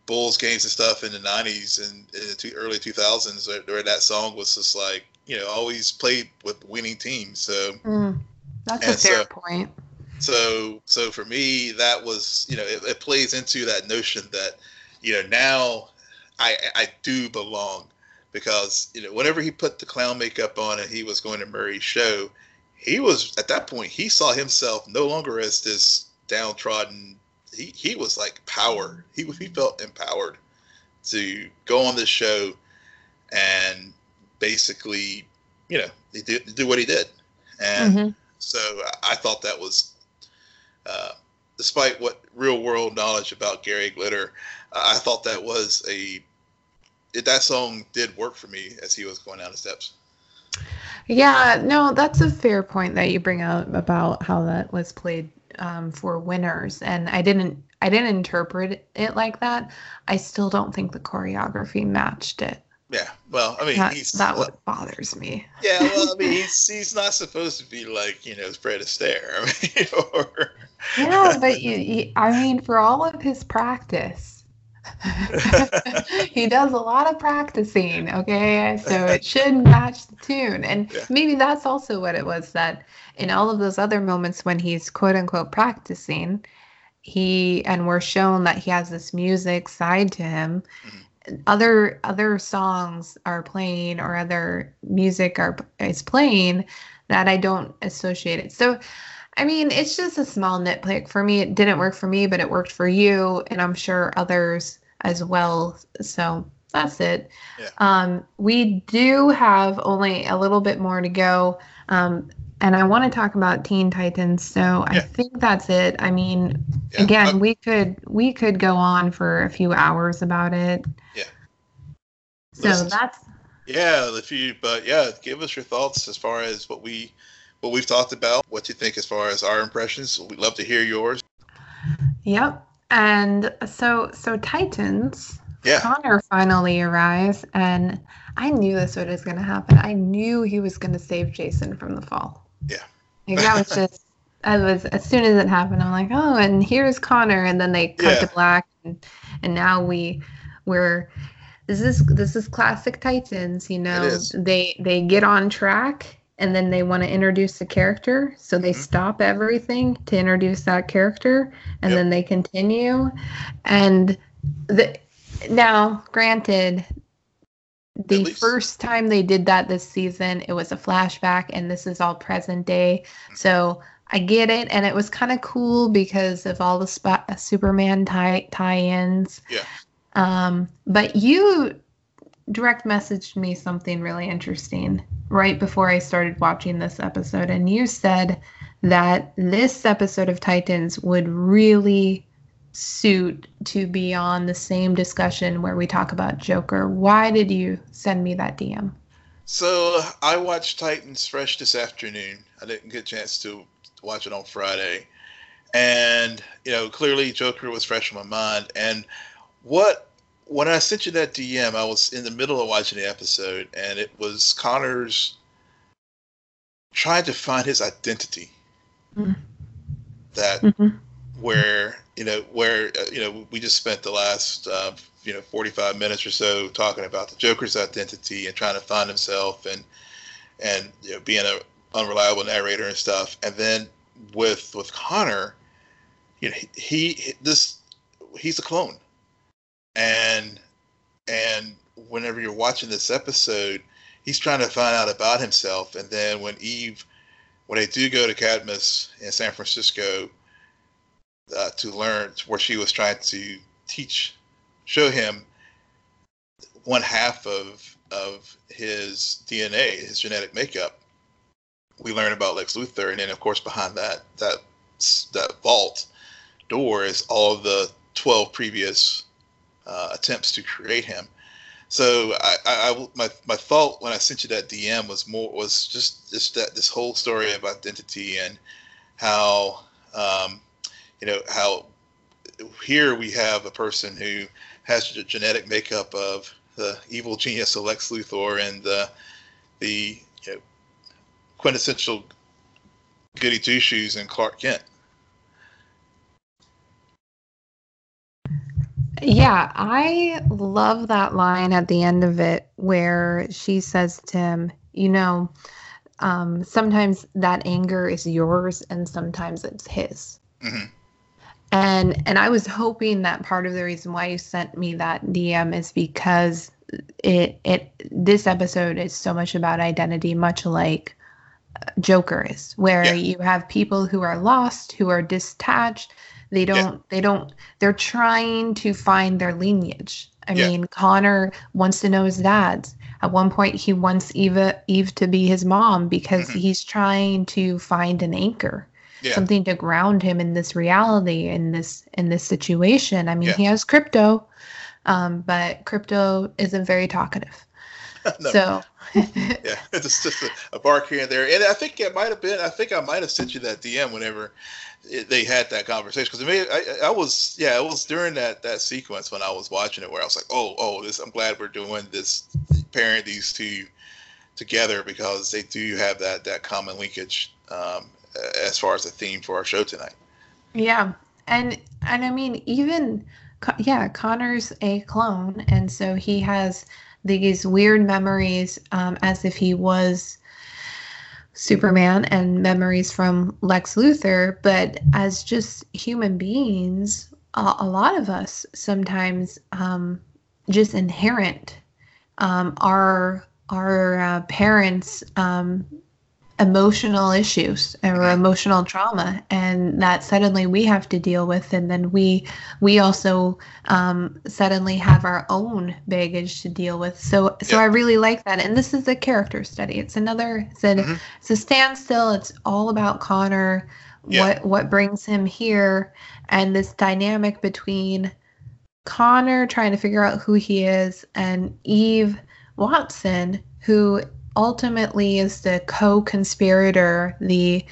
S2: Bulls games and stuff in the '90s and in the two, early 2000s where, where that song was just like you know always played with winning teams. So
S1: Mm, that's a fair
S2: so-
S1: point
S2: so so for me that was you know it, it plays into that notion that you know now I I do belong because you know whenever he put the clown makeup on and he was going to Murray's show, he was at that point he saw himself no longer as this downtrodden. He he was like power. He he felt empowered to go on this show and basically you know he did do what he did and.
S1: Mhm.
S2: So I- thought that was, uh, despite what real world knowledge about Gary Glitter, I I thought that was a it, that song did work for me as he was going down the steps.
S1: Yeah, no, that's a fair point that you bring out about how that was played um, for winners, and I didn't, I didn't interpret it like that. I still don't think the choreography matched it.
S2: Yeah, well, I mean,
S1: That,
S2: he's
S1: that what bothers me.
S2: yeah, well, I mean, he's he's not supposed to be like you know Fred Astaire. I mean, or
S1: Yeah, but you, you, I mean, for all of his practice, he does a lot of practicing. Okay, so it should match the tune, and
S2: Yeah.
S1: maybe that's also what it was that in all of those other moments when he's quote unquote practicing, he and we're shown that he has this music side to him. Mm-hmm. Other other songs are playing or other music are is playing that I don't associate it. So I mean, it's just a small nitpick. For me, it didn't work for me, but it worked for you, and I'm sure others as well. So that's it.
S2: Yeah.
S1: Um, we do have only a little bit more to go. Um, and I want to talk about Teen Titans. So I think that's it. I mean,
S2: Yeah,
S1: again,
S2: uh,
S1: we could we could go on for a few hours about it.
S2: Yeah.
S1: So
S2: Listen.
S1: that's
S2: yeah, if you but yeah, give us your thoughts as far as what we what we've talked about, what you think as far as our impressions. We'd love to hear yours.
S1: Yep. And so so Titans,
S2: Yeah.
S1: Connor finally arrives and I knew this was gonna happen. I knew he was gonna save Jason from the fall.
S2: Yeah.
S1: Like that was just I was as soon as it happened, I'm like, oh, and here's Connor, and then they cut
S2: Yeah.
S1: to black and and now we we're this is this is classic Titans, you know. They they get on track and then they want to introduce a character, so they
S2: Mhm.
S1: stop everything to introduce that character and
S2: Yep.
S1: then they continue. And the now, granted, the first time they did that this season, it was a flashback, and this is all present day.
S2: Mm-hmm.
S1: So I get it, and it was kind of cool because of all the sp- Superman tie tie-ins.
S2: Yeah.
S1: Um, but you direct messaged me something really interesting right before I started watching this episode, and you said that this episode of Titans would really suit to be on the same discussion where we talk about Joker. Why did you send me that DM?
S2: So I watched Titans fresh this afternoon. I didn't get a chance to watch it on Friday. And, you know, clearly Joker was fresh in my mind. And what when I sent you that DM, I was in the middle of watching the episode, and it was Connor's trying to find his identity. Mm-hmm. That mm-hmm. where you know where uh, you know we just spent the last uh, you know 45 minutes or so talking about the Joker's identity and trying to find himself and and you know being a unreliable narrator and stuff, and then with with Connor, you know he, he this he's a clone. And and whenever you're watching this episode, he's trying to find out about himself, and then when Eve, when they do go to Cadmus in San Francisco uh, to learn, where she was trying to teach, show him one half of of his DNA, his genetic makeup. We learn about Lex Luthor, and then of course behind that that that vault door is all the twelve previous uh, attempts to create him. So I, I, my, my thought when I sent you that DM was more was just just that this whole story of identity and how um, you know how here we have a person who has the genetic makeup of the evil genius of Lex Luthor and the the you know, quintessential goody two shoes in Clark Kent.
S1: Yeah, I love that line at the end of it where she says to him, you know, um, sometimes that anger is yours and sometimes it's his. Mm-hmm. And and I was hoping that part of the reason why you sent me that DM is because it it this episode is so much about identity, much like Joker is, where yeah. you have people who are lost, who are detached, they don't yeah. they don't they're trying to find their lineage. I yeah. mean, Connor wants to know his dad's. At one point he wants Eva Eve to be his mom because mm-hmm. he's trying to find an anchor. Yeah. Something to ground him in this reality in this in this situation. I mean, he has Krypto um, but Krypto isn't very talkative. no. So
S2: yeah, it's just a, a, bark here and there. And I think it might have been. I think I might have sent you that DM whenever it, they had that conversation because I, I was yeah it was during that that sequence when I was watching it where I was like oh oh this I'm glad we're doing this pairing these two together because they do have that that common linkage um, as far as the theme for our show tonight.
S1: Yeah, and and I mean even yeah Connor's a clone and so he has these weird memories um, as if he was Superman and memories from Lex Luthor, but as just human beings, a, a lot of us sometimes um, just inherent um, our our uh, parents um, emotional issues or emotional trauma and that suddenly we have to deal with and then we we also um, suddenly have our own baggage to deal with. So so i really like that and this is a character study. It's another it's a, mm-hmm. it's a standstill. It's all about connor what what brings him here and this dynamic between connor trying to figure out who he is and eve watson who ultimately is the co-conspirator, the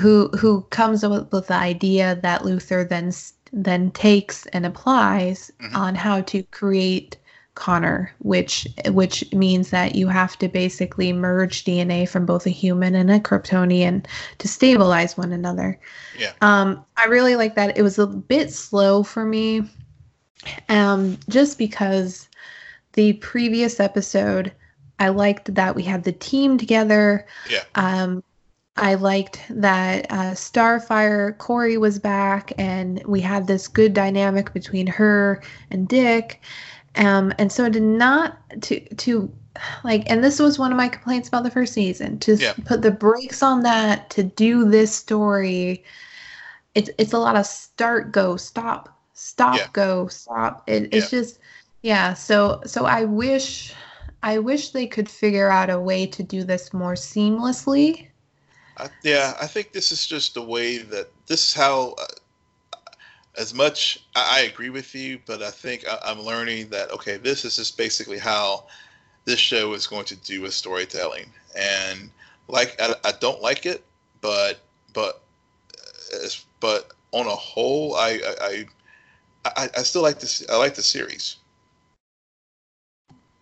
S1: who who comes up with the idea that Luthor then then takes and applies mm-hmm. on how to create Connor, which which means that you have to basically merge DNA from both a human and a Kryptonian to stabilize one another.
S2: Yeah.
S1: Um, I really like that. It was a bit slow for me, um, just because the previous episode I liked that we had the team together.
S2: Yeah.
S1: Um, I liked that uh, Starfire Kory was back, and we had this good dynamic between her and Dick. Um, and so to not to to like, and this was one of my complaints about the first season. To yeah. put the brakes on that to do this story, it's it's a lot of start, go, stop, stop,
S2: Yeah.
S1: go, stop. It, it's just yeah. So so I wish I wish they could figure out a way to do this more seamlessly.
S2: I, yeah, I think this is just the way that this is how. Uh, as much I, I agree with you, but I think I, I'm learning that okay, this is just basically how this show is going to do with storytelling, and like I, I don't like it, but but uh, but on a whole, I I, I I still like this. I like the series,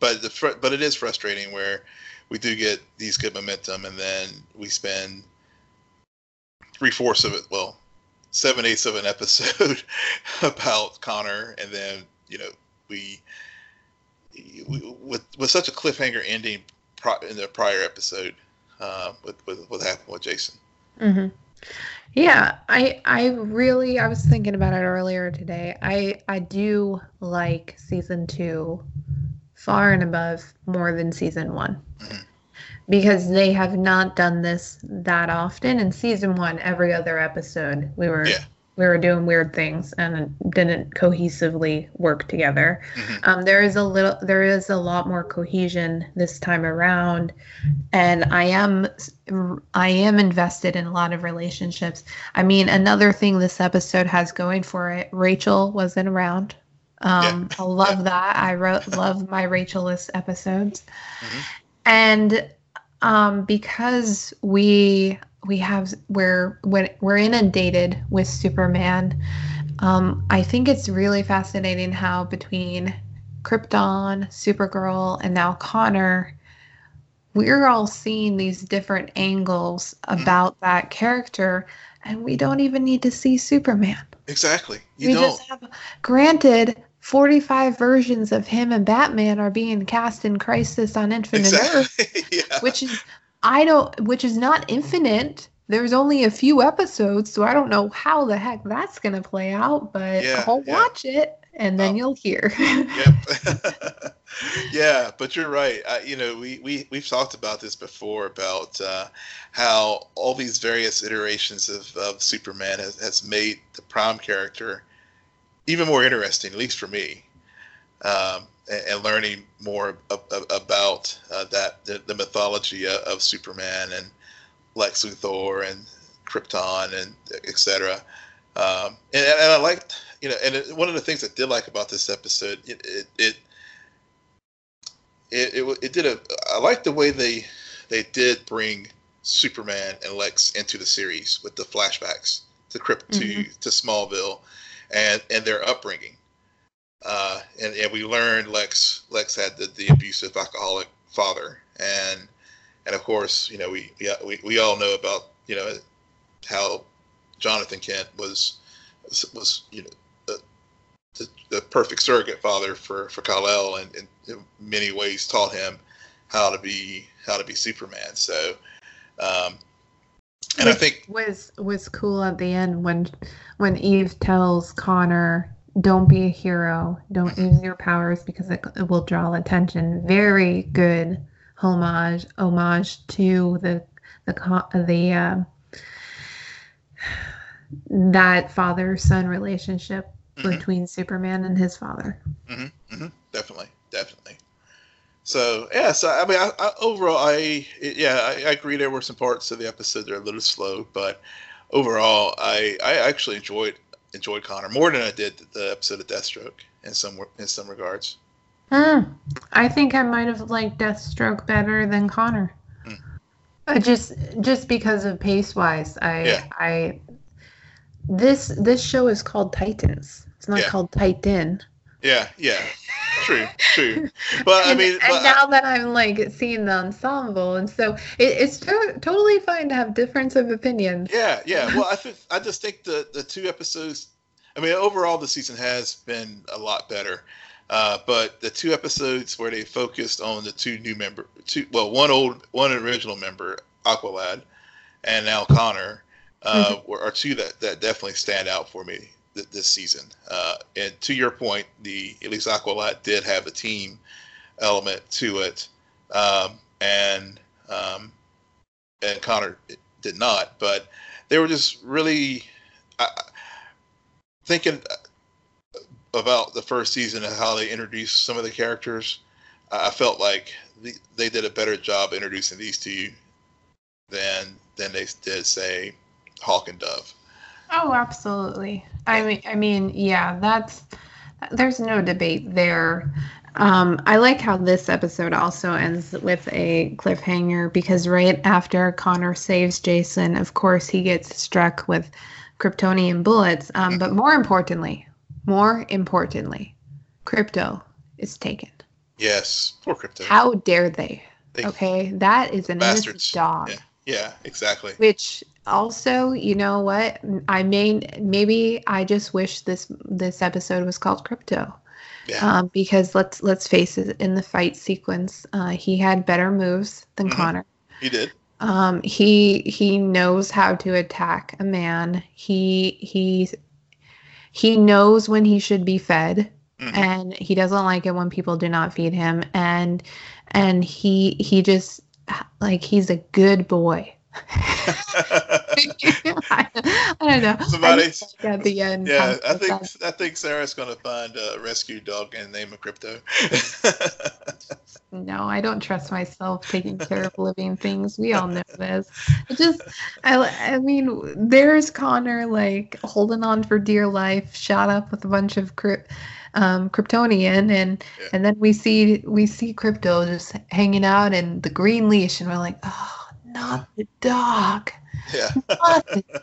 S2: but the fr- but it is frustrating where we do get these good momentum, and then we spend three fourths of it, well, seven eighths of an episode about Connor, and then you know we, we with with such a cliffhanger ending pro, in the prior episode uh, with, with what happened with Jason.
S1: hmm Yeah, I I really I was thinking about it earlier today. I I do like season two far and above more than season one.
S2: Mhm.
S1: Because they have not done this that often. In season one, every other episode we were
S2: Yeah.
S1: we were doing weird things and didn't cohesively work together.
S2: Mhm.
S1: Um, there is a little, there is a lot more cohesion this time around, and I am, I am invested in a lot of relationships. I mean, another thing this episode has going for it, Rachel wasn't around. Um, I love that. I wrote, love my Rachelless episodes,
S2: Mhm.
S1: and um, because we we have we're when we're inundated with Superman. Um, I think it's really fascinating how between Krypton, Supergirl, and now Connor, we're all seeing these different angles about that character, and we don't even need to see Superman.
S2: Exactly. You
S1: we
S2: don't.
S1: just have, granted, 45 versions of him and Batman are being cast in Crisis on Infinite Earth,
S2: yeah.
S1: which is I don't which is not infinite. There's only a few episodes, so I don't know how the heck that's gonna play out, but
S2: Yeah,
S1: I'll
S2: yeah.
S1: watch it and then
S2: Oh.
S1: you'll hear.
S2: Yep. yeah, but you're right. I, you know, we, we, we've talked about this before about uh, how all these various iterations of, of Superman has, has made the prime character even more interesting, at least for me, um, and, and learning more ab- ab- about uh, that the, the mythology of, of Superman and Lex Luthor and Krypton and etc. Um, and, and I liked, you know, and it, one of the things I did like about this episode, it it it it, it, it did a. I like the way they they did bring Superman and Lex into the series with the flashbacks to Krypt to
S1: Mhm.
S2: to Smallville, and and their upbringing. Uh, and, and we learned Lex Lex had the, the abusive alcoholic father, and and of course you know we we, we all know about you know how Jonathan Kent was was you know the, the, the perfect surrogate father for for Kal-El and, and in many ways taught him how to be how to be Superman. So, um, and I think
S1: was was cool at the end when when Eve tells Connor, "Don't be a hero. Don't use your powers because it, it will draw attention." Very good homage homage to the the co- the uh, that father son relationship
S2: Mhm.
S1: between Superman and his father.
S2: Mm-hmm, mm-hmm, definitely, definitely. So yeah, so I mean, I, I, overall, I yeah, I, I agree. There were some parts of the episode that are a little slow, but overall, I I actually enjoyed enjoyed Connor more than I did the episode of Deathstroke in some in some regards.
S1: Hmm. I think I might have liked Deathstroke better than Connor. Uh, just just because of pace wise. I
S2: Yeah.
S1: I this this show is called Titans. It's not
S2: Yeah.
S1: called Titan.
S2: Yeah, yeah, true, true. But I mean,
S1: and
S2: but,
S1: now that I'm like seeing the ensemble, and so it, it's to- totally fine to have difference of opinions.
S2: Yeah, yeah. Well, I think I just think the the two episodes. I mean, overall, the season has been a lot better. Uh, but the two episodes where they focused on the two new member, two well, one old, one original member, Aqualad, and now Connor, uh, were, are two that, that definitely stand out for me th- this season. Uh, and to your point, the at least did have a team element to it, um, and um, and Connor did not. But they were just really thinking. about the first season and how they introduced some of the characters. I felt like the, they did a better job introducing these two than than they did say Hawk and Dove.
S1: Oh, absolutely. I mean, I mean, yeah, that's there's no debate there. Um, I like how this episode also ends with a cliffhanger because right after Connor saves Jason, of course, he gets struck with Kryptonian bullets. Um, but more importantly, more importantly, Krypto is taken.
S2: Yes, poor Krypto.
S1: How dare they? they okay, that is an bastards. innocent dog.
S2: Yeah. yeah, exactly.
S1: Which also, you know what? I may maybe I just wish this this episode was called Krypto. Yeah. Um, because let's let's face it, in the fight sequence, uh, he had better moves than mm-hmm. Connor.
S2: He did.
S1: Um, he he knows how to attack a man. He he he knows when he should be fed, mm-hmm. and he doesn't like it when people do not feed him. And and he he just like he's a good boy. I, don't know.
S2: Somebody at the end. Yeah, I think that. I think Sarah's gonna find a rescue dog and name a Krypto.
S1: no, I don't trust myself taking care of living things. We all know this. It just, I, I mean, there's Connor like holding on for dear life, shot up with a bunch of crypt um, Kryptonian, and yeah. and then we see we see Krypto just hanging out in the green leash, and we're like, oh, not the dog.
S2: Yeah.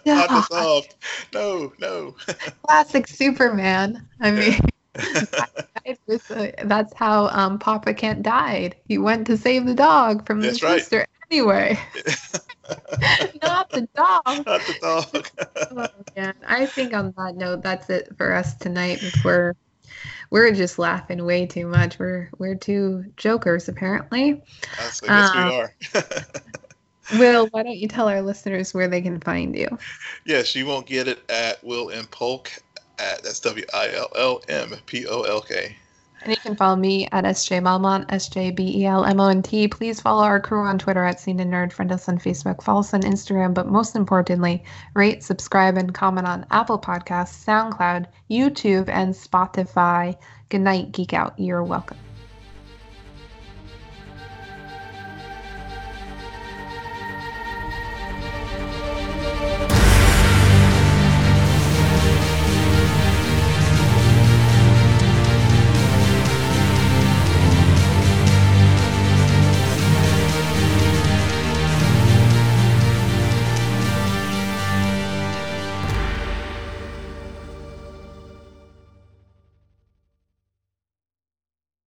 S2: Not not. No, no.
S1: Classic Superman. I mean, that's how um, Papa Kent died. He went to save the dog from that's the sister right. anyway. not the dog.
S2: Not the dog.
S1: oh, man. I think on that note, that's it for us tonight. We're we're just laughing way too much. We're we're two jokers apparently.
S2: Yes, I guess um, we are.
S1: Will, why don't you tell our listeners where they can find you?
S2: Yes, you won't get it at Will and Polk at that's W I L L M P O L K.
S1: And you can follow me at SJ Belmont, S J B E L M O N T. Please follow our crew on Twitter at Scene and Nerd. Friend us on Facebook, follow us on Instagram, but most importantly, rate, subscribe, and comment on Apple Podcasts, SoundCloud, YouTube, and Spotify. Good night, Geek Out. You're welcome.